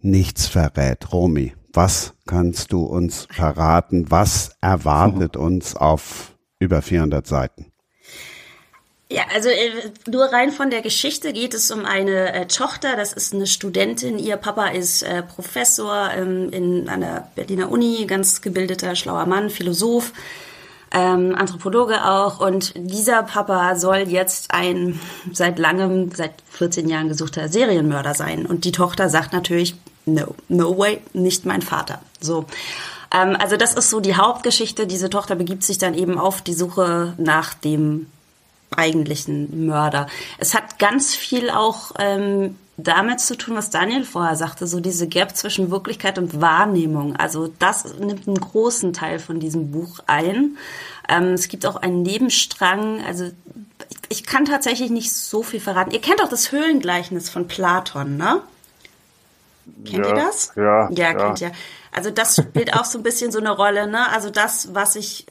nichts verrät. Romy, was kannst du uns verraten? Was erwartet uns auf über 400 Seiten? Ja, also äh, nur rein von der Geschichte geht es um eine äh, Tochter, das ist eine Studentin, ihr Papa ist äh, Professor ähm, in einer Berliner Uni, ganz gebildeter, schlauer Mann, Philosoph, ähm, Anthropologe auch und dieser Papa soll jetzt ein seit langem, seit 14 Jahren gesuchter Serienmörder sein und die Tochter sagt natürlich, no, no way, nicht mein Vater. So. Ähm, also das ist so die Hauptgeschichte. Diese Tochter begibt sich dann eben auf die Suche nach dem eigentlichen Mörder. Es hat ganz viel auch ähm, damit zu tun, was Daniel vorher sagte, so diese Gap zwischen Wirklichkeit und Wahrnehmung. Also das nimmt einen großen Teil von diesem Buch ein. Ähm, es gibt auch einen Nebenstrang, also ich, ich kann tatsächlich nicht so viel verraten. Ihr kennt auch das Höhlengleichnis von Platon, ne? Kennt ja, ihr das? Ja, ja, ja, kennt ihr. Also das spielt auch so ein bisschen so eine Rolle, ne? Also das, was ich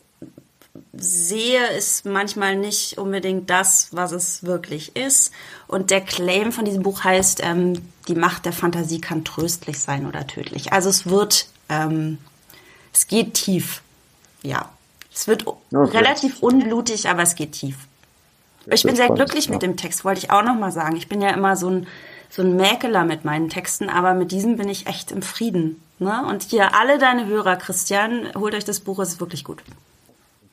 sehe, ist manchmal nicht unbedingt das, was es wirklich ist. Und der Claim von diesem Buch heißt, ähm, die Macht der Fantasie kann tröstlich sein oder tödlich. Also es wird, ähm, es geht tief. Ja. Es wird okay. relativ unblutig, aber es geht tief. Ich bin sehr glücklich mit dem Text, wollte ich auch noch mal sagen. Ich bin ja immer so ein, so ein Mäkeler mit meinen Texten, aber mit diesem bin ich echt im Frieden. Ne? Und hier alle deine Hörer, Christian, holt euch das Buch, es ist wirklich gut.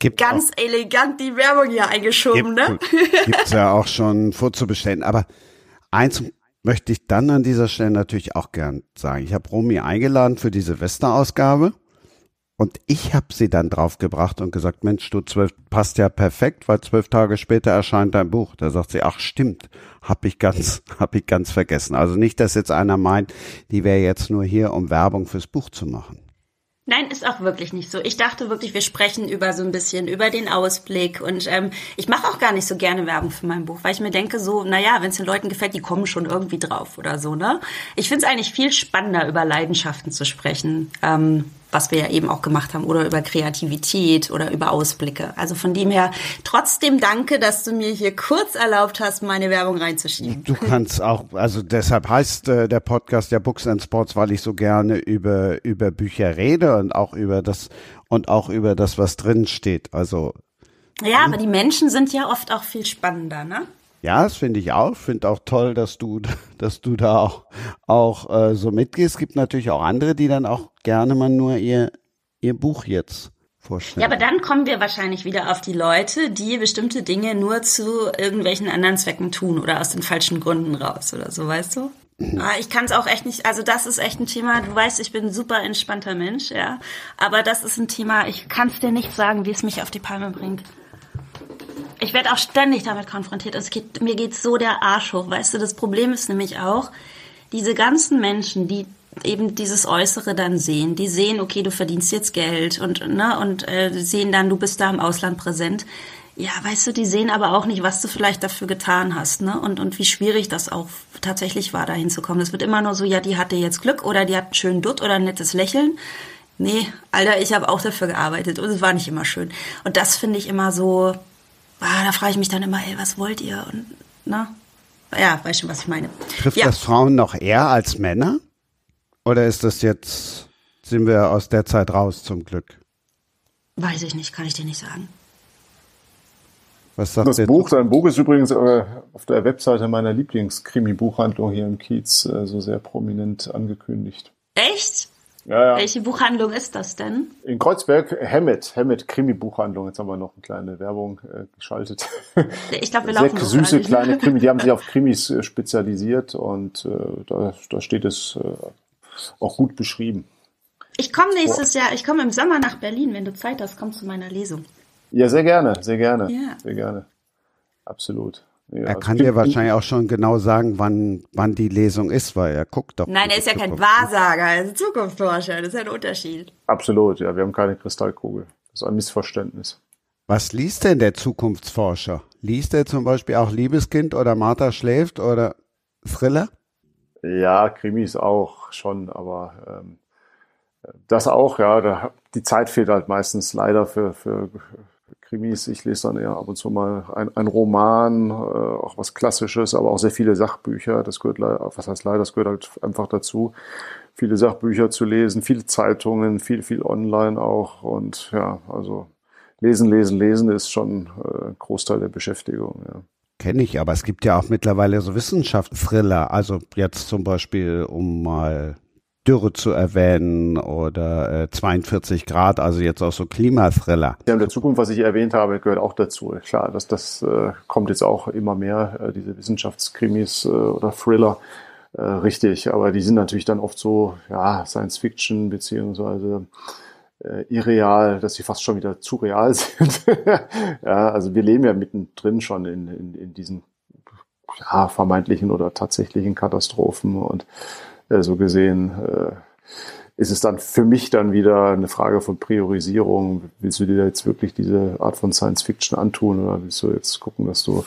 Gibt Ganz auch, elegant die Werbung hier eingeschoben, gibt, ne? Gibt's ja auch schon vorzubestellen. Aber eins möchte ich dann an dieser Stelle natürlich auch gern sagen. Ich habe Romy eingeladen für die Silvesterausgabe und ich habe sie dann draufgebracht und gesagt, Mensch, du zwölf passt ja perfekt, weil zwölf Tage später erscheint dein Buch. Da sagt sie, ach stimmt, hab ich ganz, hab ich ganz vergessen. Also nicht, dass jetzt einer meint, die wäre jetzt nur hier, um Werbung fürs Buch zu machen. Nein, ist auch wirklich nicht so. Ich dachte wirklich, wir sprechen über so ein bisschen, über den Ausblick. Und ähm, ich mache auch gar nicht so gerne Werbung für mein Buch, weil ich mir denke, so, naja, wenn es den Leuten gefällt, die kommen schon irgendwie drauf oder so, ne? Ich finde es eigentlich viel spannender, über Leidenschaften zu sprechen. Ähm, was wir ja eben auch gemacht haben, oder über Kreativität oder über Ausblicke. Also von dem her trotzdem danke, dass du mir hier kurz erlaubt hast, meine Werbung reinzuschieben. Du kannst auch, also deshalb heißt äh, der Podcast ja Books and Sports, weil ich so gerne über, über Bücher rede und auch über das, und auch über das, was drin steht. Also. Ja, aber die Menschen sind ja oft auch viel spannender, ne? Ja, das finde ich auch. Finde auch toll, dass du, dass du da auch, auch äh, so mitgehst. Es gibt natürlich auch andere, die dann auch gerne mal nur ihr, ihr Buch jetzt vorstellen. Ja, aber dann kommen wir wahrscheinlich wieder auf die Leute, die bestimmte Dinge nur zu irgendwelchen anderen Zwecken tun oder aus den falschen Gründen raus oder so, weißt du? Mhm. Ah, ich kann es auch echt nicht, also das ist echt ein Thema, du weißt, ich bin ein super entspannter Mensch, ja. Aber das ist ein Thema, ich kann es dir nicht sagen, wie es mich auf die Palme bringt ich werde auch ständig damit konfrontiert. Es geht, mir geht so der Arsch hoch. Weißt du, das Problem ist nämlich auch, diese ganzen Menschen, die eben dieses Äußere dann sehen, die sehen, okay, du verdienst jetzt Geld und, ne, und äh, sehen dann, du bist da im Ausland präsent. Ja, weißt du, die sehen aber auch nicht, was du vielleicht dafür getan hast, ne? Und, und wie schwierig das auch tatsächlich war, da hinzukommen. Es wird immer nur so, ja, die hatte jetzt Glück oder die hat einen schönen Dutt oder ein nettes Lächeln. Nee, Alter, ich habe auch dafür gearbeitet und es war nicht immer schön. Und das finde ich immer so, ah, da frage ich mich dann immer, ey, was wollt ihr? Und, na, ja, weißt schon, was ich meine. Trifft ja. das Frauen noch eher als Männer? Oder ist das jetzt sind wir aus der Zeit raus, zum Glück. Weiß ich nicht, kann ich dir nicht sagen. Was sagt das Buch, dein Buch ist übrigens äh, auf der Webseite meiner Lieblingskrimi-Buchhandlung hier im Kiez äh, so sehr prominent angekündigt. Echt? Ja, ja. Welche Buchhandlung ist das denn? In Kreuzberg, Hammett, Hammett Krimi-Buchhandlung. Jetzt haben wir noch eine kleine Werbung äh, geschaltet. Ich glaube, wir laufen Sehr süße alle. kleine Krimi. Die haben sich auf Krimis äh, spezialisiert und äh, da, da steht es äh, auch gut beschrieben. Ich komme nächstes Jahr, ich komme im Sommer nach Berlin. Wenn du Zeit hast, komm zu meiner Lesung. Ja, sehr gerne, sehr gerne, Ja. sehr gerne. Absolut. Ja, Er kann dir wahrscheinlich auch schon genau sagen, wann, wann die Lesung ist, weil er guckt doch. Nein, in er ist ja kein Zukunft. Wahrsager, er ist ein Zukunftsforscher. Das ist ein Unterschied. Absolut, ja. Wir haben keine Kristallkugel. Das ist ein Missverständnis. Was liest denn der Zukunftsforscher? Liest er zum Beispiel auch Liebeskind oder Martha schläft oder Thriller? Ja, Krimis auch schon, aber ähm, das auch, ja. Da, die Zeit fehlt halt meistens leider für, für Krimis. Ich lese dann eher ab und zu mal ein, ein Roman, äh, auch was Klassisches, aber auch sehr viele Sachbücher. Das gehört was heißt leider, das gehört halt einfach dazu. Viele Sachbücher zu lesen, viele Zeitungen, viel, viel online auch. Und ja, also lesen, lesen, lesen ist schon äh, Großteil der Beschäftigung, ja. Kenne ich, aber es gibt ja auch mittlerweile so Wissenschaftsthriller. Also jetzt zum Beispiel, um mal Dürre zu erwähnen oder äh, 42 Grad, also jetzt auch so Klimathriller. Ja, in der Zukunft, was ich erwähnt habe, gehört auch dazu. Klar, das, das äh, kommt jetzt auch immer mehr, äh, diese Wissenschaftskrimis äh, oder Thriller, äh, richtig. Aber die sind natürlich dann oft so, ja, Science Fiction beziehungsweise äh, irreal, dass sie fast schon wieder zu real sind. ja, also wir leben ja mittendrin schon in, in, in diesen ja, vermeintlichen oder tatsächlichen Katastrophen und so gesehen äh, ist es dann für mich dann wieder eine Frage von Priorisierung. Willst du dir jetzt wirklich diese Art von Science Fiction antun oder willst du jetzt gucken, dass du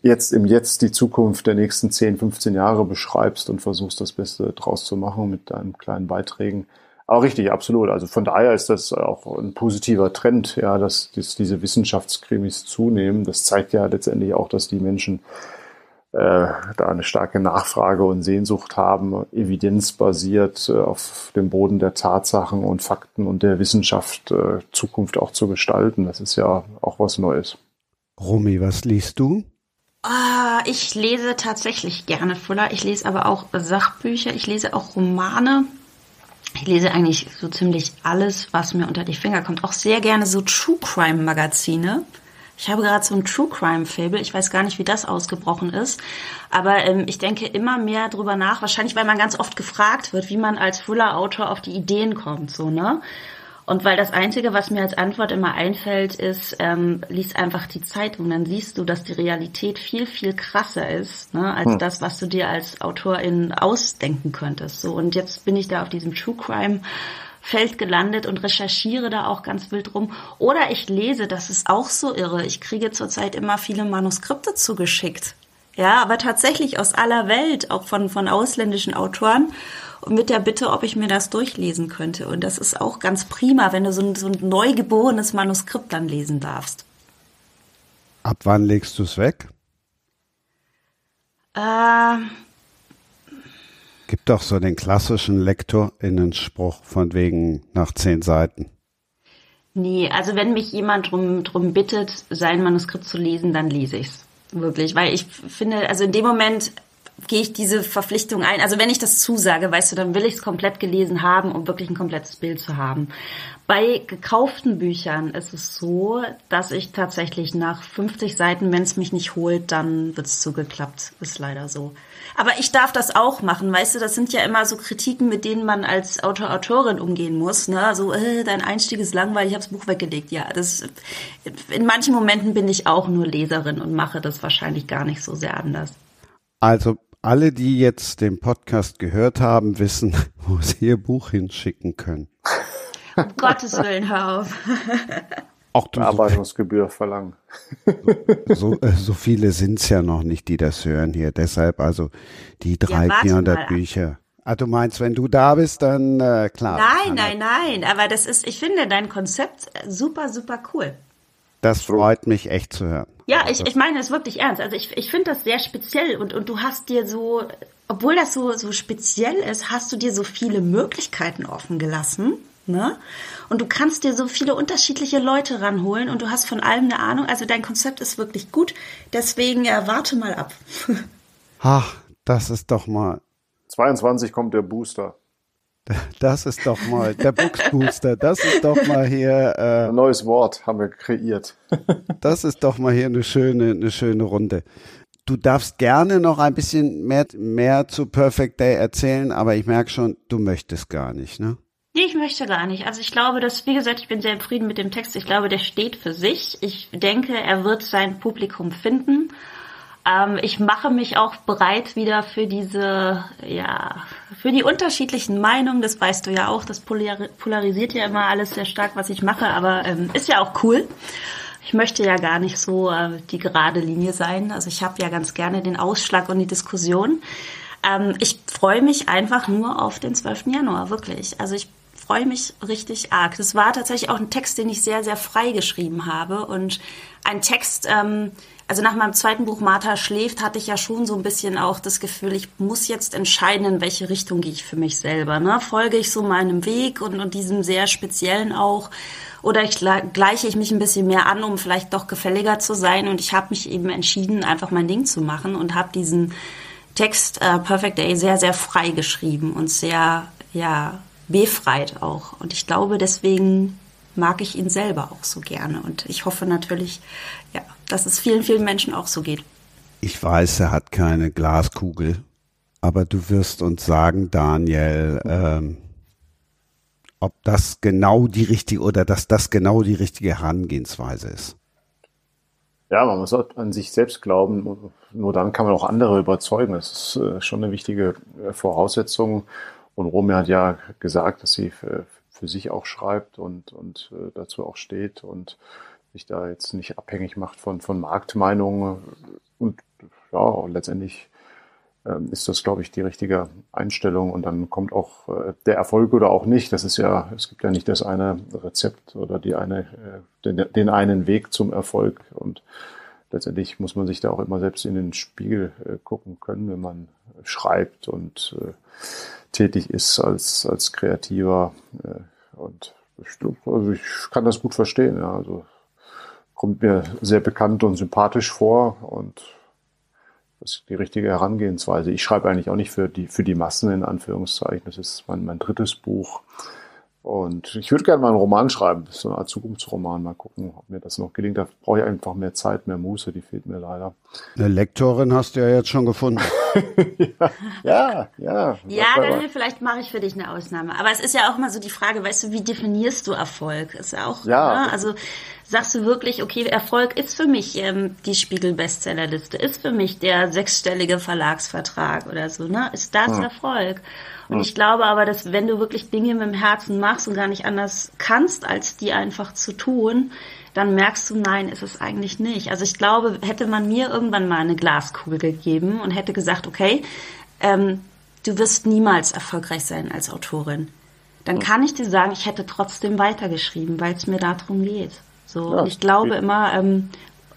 jetzt im Jetzt die Zukunft der nächsten 10, 15 Jahre beschreibst und versuchst das Beste draus zu machen mit deinen kleinen Beiträgen? Aber richtig, absolut. Also von daher ist das auch ein positiver Trend, ja, dass, dass diese Wissenschaftskrimis zunehmen. Das zeigt ja letztendlich auch, dass die Menschen äh, da eine starke Nachfrage und Sehnsucht haben, evidenzbasiert äh, auf dem Boden der Tatsachen und Fakten und der Wissenschaft äh, Zukunft auch zu gestalten. Das ist ja auch was Neues. Romy, was liest du? Ah, ich lese tatsächlich gerne Fuller. Ich lese aber auch Sachbücher. Ich lese auch Romane. Ich lese eigentlich so ziemlich alles, was mir unter die Finger kommt. Auch sehr gerne so True Crime Magazine. Ich habe gerade so ein True Crime Fable. Ich weiß gar nicht, wie das ausgebrochen ist. Aber ähm, ich denke immer mehr drüber nach. Wahrscheinlich, weil man ganz oft gefragt wird, wie man als Fuller-Autor auf die Ideen kommt, so, ne? Und weil das Einzige, was mir als Antwort immer einfällt, ist, ähm, lies einfach die Zeitung, dann siehst du, dass die Realität viel, viel krasser ist, ne, als das, was du dir als Autorin ausdenken könntest. So, und jetzt bin ich da auf diesem True Crime Feld gelandet und recherchiere da auch ganz wild rum. Oder ich lese, das ist auch so irre. Ich kriege zurzeit immer viele Manuskripte zugeschickt. Ja, aber tatsächlich aus aller Welt, auch von, von ausländischen Autoren. Und mit der Bitte, ob ich mir das durchlesen könnte. Und das ist auch ganz prima, wenn du so ein, so ein neugeborenes Manuskript dann lesen darfst. Ab wann legst du es weg? Äh, Gibt doch so den klassischen LektorInnen-Spruch von wegen nach zehn Seiten. nee, also wenn mich jemand drum, drum bittet, sein Manuskript zu lesen, dann lese ich's. Wirklich. Weil ich finde, also in dem Moment gehe ich diese Verpflichtung ein. Also wenn ich das zusage, weißt du, dann will ich es komplett gelesen haben, um wirklich ein komplettes Bild zu haben. Bei gekauften Büchern ist es so, dass ich tatsächlich nach 50 Seiten, wenn es mich nicht holt, dann wird's zugeklappt. Ist leider so. Aber ich darf das auch machen, weißt du, das sind ja immer so Kritiken, mit denen man als Autor, Autorin umgehen muss. Ne? So, äh, dein Einstieg ist langweilig, ich habe das Buch weggelegt. Ja, das in manchen Momenten bin ich auch nur Leserin und mache das wahrscheinlich gar nicht so sehr anders. Also alle, die jetzt den Podcast gehört haben, wissen, wo sie ihr Buch hinschicken können. Um Gottes Willen, hör auf. Auch so, Bearbeitungsgebühr verlangen. so, äh, so viele sind's ja noch nicht, die das hören hier. Deshalb also die drei, warte 400 mal. Bücher. Ah, du meinst, wenn du da bist, dann äh, klar. Nein, nein, nein. Aber das ist, ich finde dein Konzept super, super cool. Das freut mich echt zu hören. Ja, ich, ich meine es wirklich ernst. Also ich, ich finde das sehr speziell und, und du hast dir so obwohl das so, so speziell ist, hast du dir so viele Möglichkeiten offen gelassen. Ne? Und du kannst dir so viele unterschiedliche Leute ranholen und du hast von allem eine Ahnung. Also dein Konzept ist wirklich gut. Deswegen ja, warte mal ab. Ach, das ist doch mal. 22 kommt der Booster. Das ist doch mal der Books Booster. Das ist doch mal hier. Äh, Ein neues Wort haben wir kreiert. das ist doch mal hier eine schöne, eine schöne Runde. Du darfst gerne noch ein bisschen mehr, mehr zu Perfect Day erzählen, aber ich merke schon, du möchtest gar nicht, ne? Nee, ich möchte gar nicht. Also ich glaube, dass, wie gesagt, ich bin sehr zufrieden mit dem Text. Ich glaube, der steht für sich. Ich denke, er wird sein Publikum finden. Ähm, ich mache mich auch bereit wieder für diese, ja, für die unterschiedlichen Meinungen. Das weißt du ja auch. Das polarisiert ja immer alles sehr stark, was ich mache, aber ähm, ist ja auch cool. Ich möchte ja gar nicht so äh, die gerade Linie sein. Also ich habe ja ganz gerne den Ausschlag und die Diskussion. Ähm, ich freue mich einfach nur auf den 12. Januar, wirklich. Also ich freue mich richtig arg. Das war tatsächlich auch ein Text, den ich sehr, sehr frei geschrieben habe. Und ein Text, ähm, also nach meinem zweiten Buch Martha schläft, hatte ich ja schon so ein bisschen auch das Gefühl, ich muss jetzt entscheiden, in welche Richtung gehe ich für mich selber. Ne? Folge ich so meinem Weg und, und diesem sehr speziellen auch. Oder ich gleiche ich mich ein bisschen mehr an, um vielleicht doch gefälliger zu sein. Und ich habe mich eben entschieden, einfach mein Ding zu machen und habe diesen Text äh, Perfect Day sehr, sehr frei geschrieben und sehr, ja, befreit auch. Und ich glaube, deswegen mag ich ihn selber auch so gerne. Und ich hoffe natürlich, ja, dass es vielen, vielen Menschen auch so geht. Ich weiß, er hat keine Glaskugel, aber du wirst uns sagen, Daniel, ähm, ob das genau die richtige oder dass das genau die richtige Herangehensweise ist. Ja, man muss an sich selbst glauben. Nur dann kann man auch andere überzeugen. Das ist äh, schon eine wichtige äh, Voraussetzung. Und Romy hat ja gesagt, dass sie für, für sich auch schreibt und, und äh, dazu auch steht und sich da jetzt nicht abhängig macht von, von Marktmeinungen. Und ja, letztendlich ähm, ist das, glaube ich, die richtige Einstellung. Und dann kommt auch äh, der Erfolg oder auch nicht. Das ist ja, es gibt ja nicht das eine Rezept oder die eine, äh, den, den einen Weg zum Erfolg. Und letztendlich muss man sich da auch immer selbst in den Spiegel äh, gucken können, wenn man schreibt und tätig ist als, als Kreativer. Und also ich kann das gut verstehen. Ja. Also kommt mir sehr bekannt und sympathisch vor und das ist die richtige Herangehensweise. Ich schreibe eigentlich auch nicht für die, für die Massen in Anführungszeichen. Das ist mein, mein drittes Buch. Und ich würde gerne mal einen Roman schreiben, so eine Art Zukunftsroman. Mal gucken, ob mir das noch gelingt. Da brauche ich einfach mehr Zeit, mehr Muße. Die fehlt mir leider. Eine Lektorin hast du ja jetzt schon gefunden. ja, ja. Ja, Daniel, vielleicht mache ich für dich eine Ausnahme. Aber es ist ja auch immer so die Frage, weißt du, wie definierst du Erfolg? Ist ja auch, ja. Ne? also sagst du wirklich, okay, Erfolg ist für mich ähm, die Spiegel-Bestsellerliste, ist für mich der sechsstellige Verlagsvertrag oder so, ne? Ist das hm. Erfolg? Und ich glaube aber, dass wenn du wirklich Dinge mit dem Herzen machst und gar nicht anders kannst, als die einfach zu tun, dann merkst du, nein, ist es eigentlich nicht. Also ich glaube, hätte man mir irgendwann mal eine Glaskugel gegeben und hätte gesagt, okay, ähm, du wirst niemals erfolgreich sein als Autorin, dann kann ich dir sagen, ich hätte trotzdem weitergeschrieben, weil es mir darum geht. So, ja, ich glaube immer, ähm,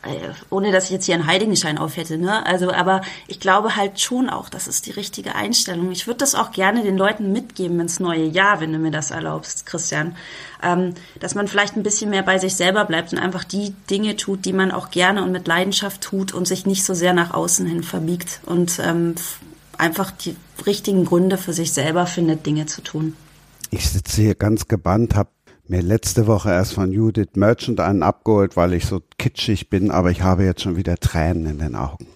äh, ohne dass ich jetzt hier einen Heiligenschein auf hätte, ne? Also, aber ich glaube halt schon auch, das ist die richtige Einstellung. Ich würde das auch gerne den Leuten mitgeben ins neue Jahr, wenn du mir das erlaubst, Christian. Ähm, dass man vielleicht ein bisschen mehr bei sich selber bleibt und einfach die Dinge tut, die man auch gerne und mit Leidenschaft tut und sich nicht so sehr nach außen hin verbiegt und ähm, einfach die richtigen Gründe für sich selber findet, Dinge zu tun. Ich sitze hier ganz gebannt, habe mir letzte Woche erst von Judith Merchant einen abgeholt, weil ich so kitschig bin, aber ich habe jetzt schon wieder Tränen in den Augen.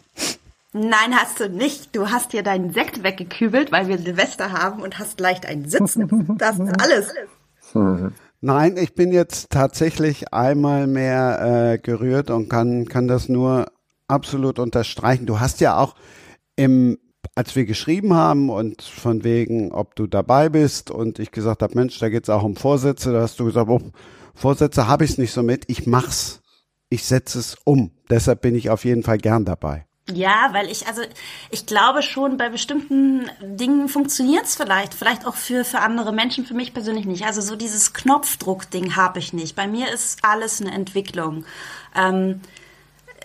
Nein, hast du nicht. Du hast dir deinen Sekt weggekübelt, weil wir Silvester haben und hast leicht ein Sitzen. Das ist alles. Nein, ich bin jetzt tatsächlich einmal mehr äh, gerührt und kann, kann das nur absolut unterstreichen. Du hast ja auch im als wir geschrieben haben und von wegen, ob du dabei bist und ich gesagt habe, Mensch, da geht es auch um Vorsätze, da hast du gesagt, oh, Vorsätze habe ich nicht so mit, ich mach's. Ich setze es um. Deshalb bin ich auf jeden Fall gern dabei. Ja, weil ich, also ich glaube schon, bei bestimmten Dingen funktioniert es vielleicht, vielleicht auch für, für andere Menschen, für mich persönlich nicht. Also so dieses Knopfdruck-Ding habe ich nicht. Bei mir ist alles eine Entwicklung. Ähm,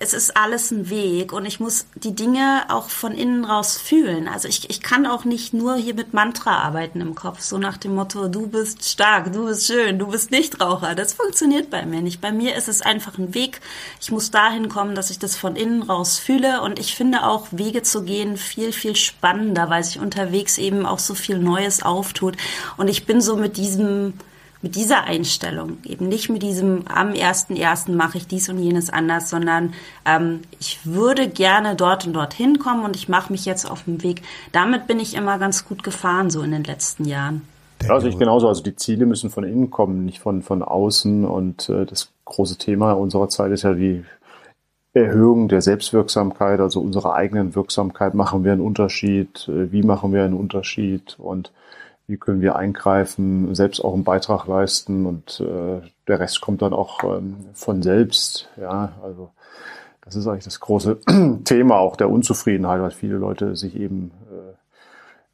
es ist alles ein Weg und ich muss die Dinge auch von innen raus fühlen. Also ich, ich kann auch nicht nur hier mit Mantra arbeiten im Kopf, so nach dem Motto, du bist stark, du bist schön, du bist Nichtraucher. Das funktioniert bei mir nicht. Bei mir ist es einfach ein Weg. Ich muss dahin kommen, dass ich das von innen raus fühle und ich finde auch Wege zu gehen viel, viel spannender, weil sich unterwegs eben auch so viel Neues auftut. Und ich bin so mit diesem mit dieser Einstellung, eben nicht mit diesem am ersten ersten mache ich dies und jenes anders, sondern ähm, ich würde gerne dort und dort hinkommen und ich mache mich jetzt auf den Weg. Damit bin ich immer ganz gut gefahren so in den letzten Jahren. Ja, also ich genauso. Also die Ziele müssen von innen kommen, nicht von von außen. Und äh, das große Thema unserer Zeit ist ja die Erhöhung der Selbstwirksamkeit, also unserer eigenen Wirksamkeit. Machen wir einen Unterschied? Äh, wie machen wir einen Unterschied? Und wie können wir eingreifen, selbst auch einen Beitrag leisten und äh, der Rest kommt dann auch ähm, von selbst. Ja, also das ist eigentlich das große Thema auch der Unzufriedenheit, weil viele Leute sich eben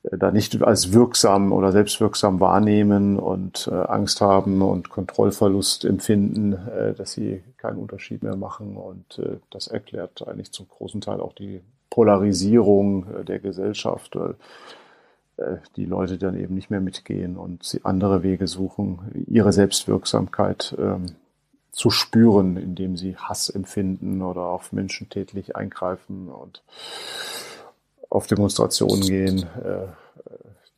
äh, da nicht als wirksam oder selbstwirksam wahrnehmen und äh, Angst haben und Kontrollverlust empfinden, äh, dass sie keinen Unterschied mehr machen. Und äh, das erklärt eigentlich zum großen Teil auch die Polarisierung äh, der Gesellschaft. Äh, die Leute dann eben nicht mehr mitgehen und sie andere Wege suchen, ihre Selbstwirksamkeit ähm, zu spüren, indem sie Hass empfinden oder auf Menschen tätlich eingreifen und auf Demonstrationen gehen, äh,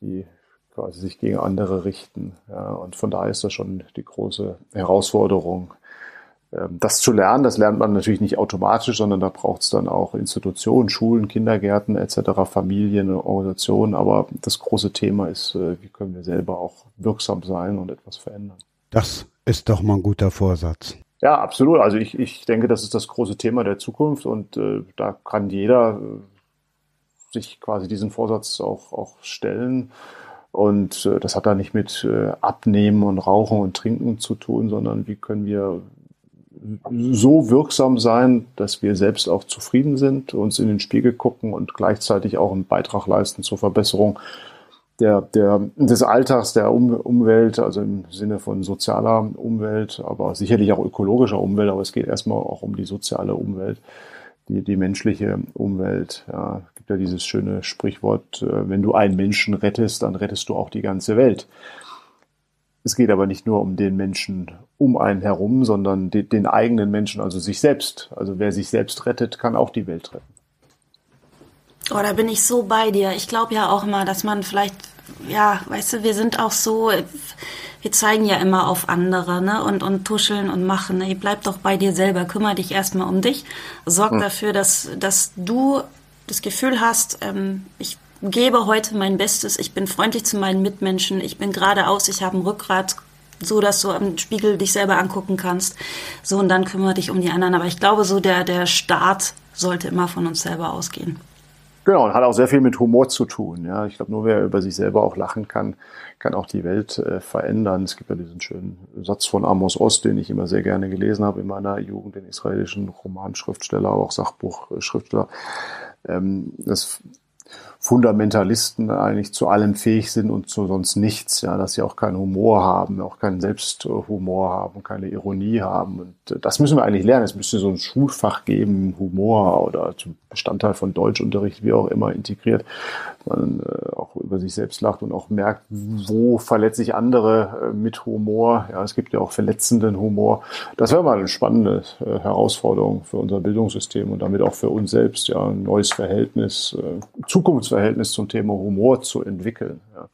die quasi sich gegen andere richten. Ja, und von daher ist das schon die große Herausforderung, das zu lernen, das lernt man natürlich nicht automatisch, sondern da braucht es dann auch Institutionen, Schulen, Kindergärten etc., Familien, Organisationen. Aber das große Thema ist, äh, wie können wir selber auch wirksam sein und etwas verändern. Das ist doch mal ein guter Vorsatz. Ja, absolut. Also ich, ich denke, das ist das große Thema der Zukunft und äh, da kann jeder äh, sich quasi diesen Vorsatz auch, auch stellen. Und äh, das hat da nicht mit äh, Abnehmen und Rauchen und Trinken zu tun, sondern wie können wir so wirksam sein, dass wir selbst auch zufrieden sind, uns in den Spiegel gucken und gleichzeitig auch einen Beitrag leisten zur Verbesserung der, der, des Alltags, der um, Umwelt, also im Sinne von sozialer Umwelt, aber sicherlich auch ökologischer Umwelt, aber es geht erstmal auch um die soziale Umwelt, die, die menschliche Umwelt. Ja, gibt ja dieses schöne Sprichwort, äh, wenn du einen Menschen rettest, dann rettest du auch die ganze Welt. Es geht aber nicht nur um den Menschen um einen herum, sondern den, den eigenen Menschen, also sich selbst. Also wer sich selbst rettet, kann auch die Welt retten. Oh, da bin ich so bei dir. Ich glaube ja auch immer, dass man vielleicht, ja, weißt du, wir sind auch so, wir zeigen ja immer auf andere, ne, und, und tuscheln und machen. Ne? Bleib doch bei dir selber, kümmere dich erstmal um dich. Sorg hm. dafür, dass, dass du das Gefühl hast, ähm, ich gebe heute mein Bestes, ich bin freundlich zu meinen Mitmenschen, ich bin geradeaus, ich habe ein Rückgrat, so dass du am Spiegel dich selber angucken kannst. So und dann kümmere dich um die anderen. Aber ich glaube, so der, der Start sollte immer von uns selber ausgehen. Genau, und hat auch sehr viel mit Humor zu tun. Ja, ich glaube, nur wer über sich selber auch lachen kann, kann auch die Welt äh, verändern. Es gibt ja diesen schönen Satz von Amos Ost, den ich immer sehr gerne gelesen habe in meiner Jugend, den israelischen Romanschriftsteller, auch Sachbuchschriftsteller. Ähm, das Fundamentalisten eigentlich zu allem fähig sind und zu sonst nichts, ja, dass sie auch keinen Humor haben, auch keinen Selbsthumor haben, keine Ironie haben. Und äh, das müssen wir eigentlich lernen. Es müsste so ein Schulfach geben, Humor oder zum Bestandteil von Deutschunterricht, wie auch immer, integriert. Man äh, auch über sich selbst lacht und auch merkt, wo verletze ich andere äh, mit Humor. Ja, es gibt ja auch verletzenden Humor. Das wäre mal eine spannende äh, Herausforderung für unser Bildungssystem und damit auch für uns selbst, ja, ein neues Verhältnis, äh, Zukunftsverhältnis zum Thema Humor zu entwickeln. Ja.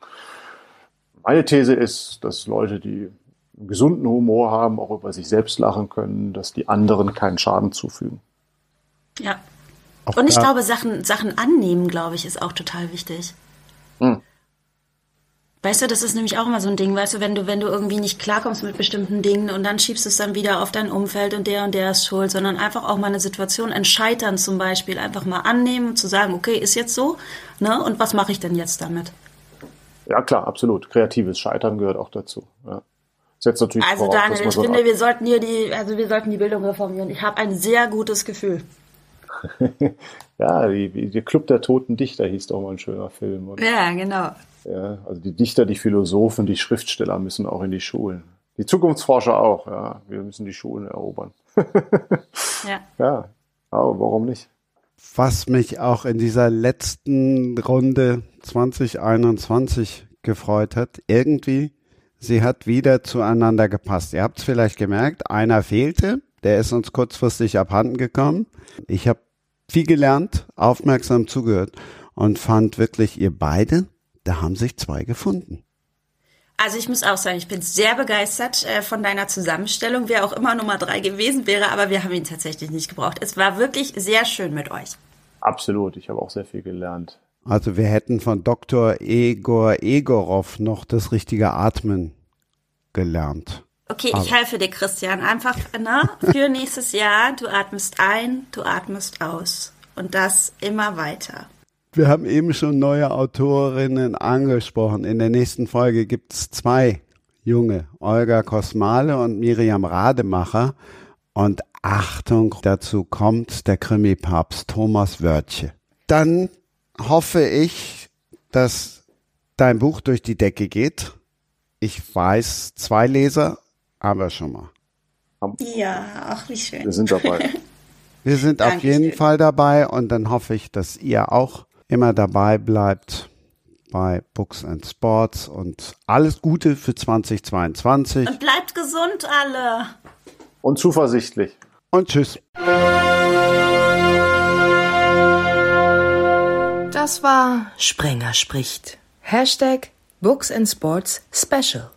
Meine These ist, dass Leute, die gesunden Humor haben, auch über sich selbst lachen können, dass die anderen keinen Schaden zufügen. Ja. Auch Und ich glaube, Sachen, Sachen annehmen, glaube ich, ist auch total wichtig. Hm. Weißt du, das ist nämlich auch immer so ein Ding, weißt du, wenn du, wenn du irgendwie nicht klarkommst mit bestimmten Dingen und dann schiebst du es dann wieder auf dein Umfeld und der und der ist schuld, sondern einfach auch mal eine Situation, ein Scheitern zum Beispiel, einfach mal annehmen und zu sagen, okay, ist jetzt so, ne, und was mache ich denn jetzt damit? Ja, klar, absolut. Kreatives Scheitern gehört auch dazu. Ja. Setzt natürlich also voraus, Daniel, ich so finde, wir sollten hier die, also wir sollten die Bildung reformieren. Ich habe ein sehr gutes Gefühl. ja, die, die Club der toten Dichter hieß doch mal ein schöner Film. Oder? Ja, genau. Ja, also die Dichter, die Philosophen, die Schriftsteller müssen auch in die Schulen. Die Zukunftsforscher auch, ja. Wir müssen die Schulen erobern. ja. ja. Aber warum nicht? Was mich auch in dieser letzten Runde 2021 gefreut hat, irgendwie, sie hat wieder zueinander gepasst. Ihr habt es vielleicht gemerkt, einer fehlte, der ist uns kurzfristig abhanden gekommen. Ich habe viel gelernt, aufmerksam zugehört und fand wirklich, ihr beide, da haben sich zwei gefunden. Also ich muss auch sagen, ich bin sehr begeistert äh, von deiner Zusammenstellung, wer auch immer Nummer drei gewesen wäre, aber wir haben ihn tatsächlich nicht gebraucht. Es war wirklich sehr schön mit euch. Absolut, ich habe auch sehr viel gelernt. Also wir hätten von Dr. Egor Egorov noch das richtige Atmen gelernt. Okay, aber. ich helfe dir, Christian. Einfach ne, für nächstes Jahr, du atmest ein, du atmest aus. Und das immer weiter. Wir haben eben schon neue Autorinnen angesprochen. In der nächsten Folge gibt es zwei junge, Olga Kosmale und Miriam Rademacher. Und Achtung, dazu kommt der Krimi-Papst Thomas Wörtje. Dann hoffe ich, dass dein Buch durch die Decke geht. Ich weiß, zwei Leser, aber schon mal. Ja, ach, wie schön. Wir sind dabei. Wir sind auf jeden Fall dabei und dann hoffe ich, dass ihr auch immer dabei bleibt bei Books and Sports und alles Gute für 2022. Und bleibt gesund alle. Und zuversichtlich. Und tschüss. Das war Sprenger spricht. Hashtag Books and Sports Special.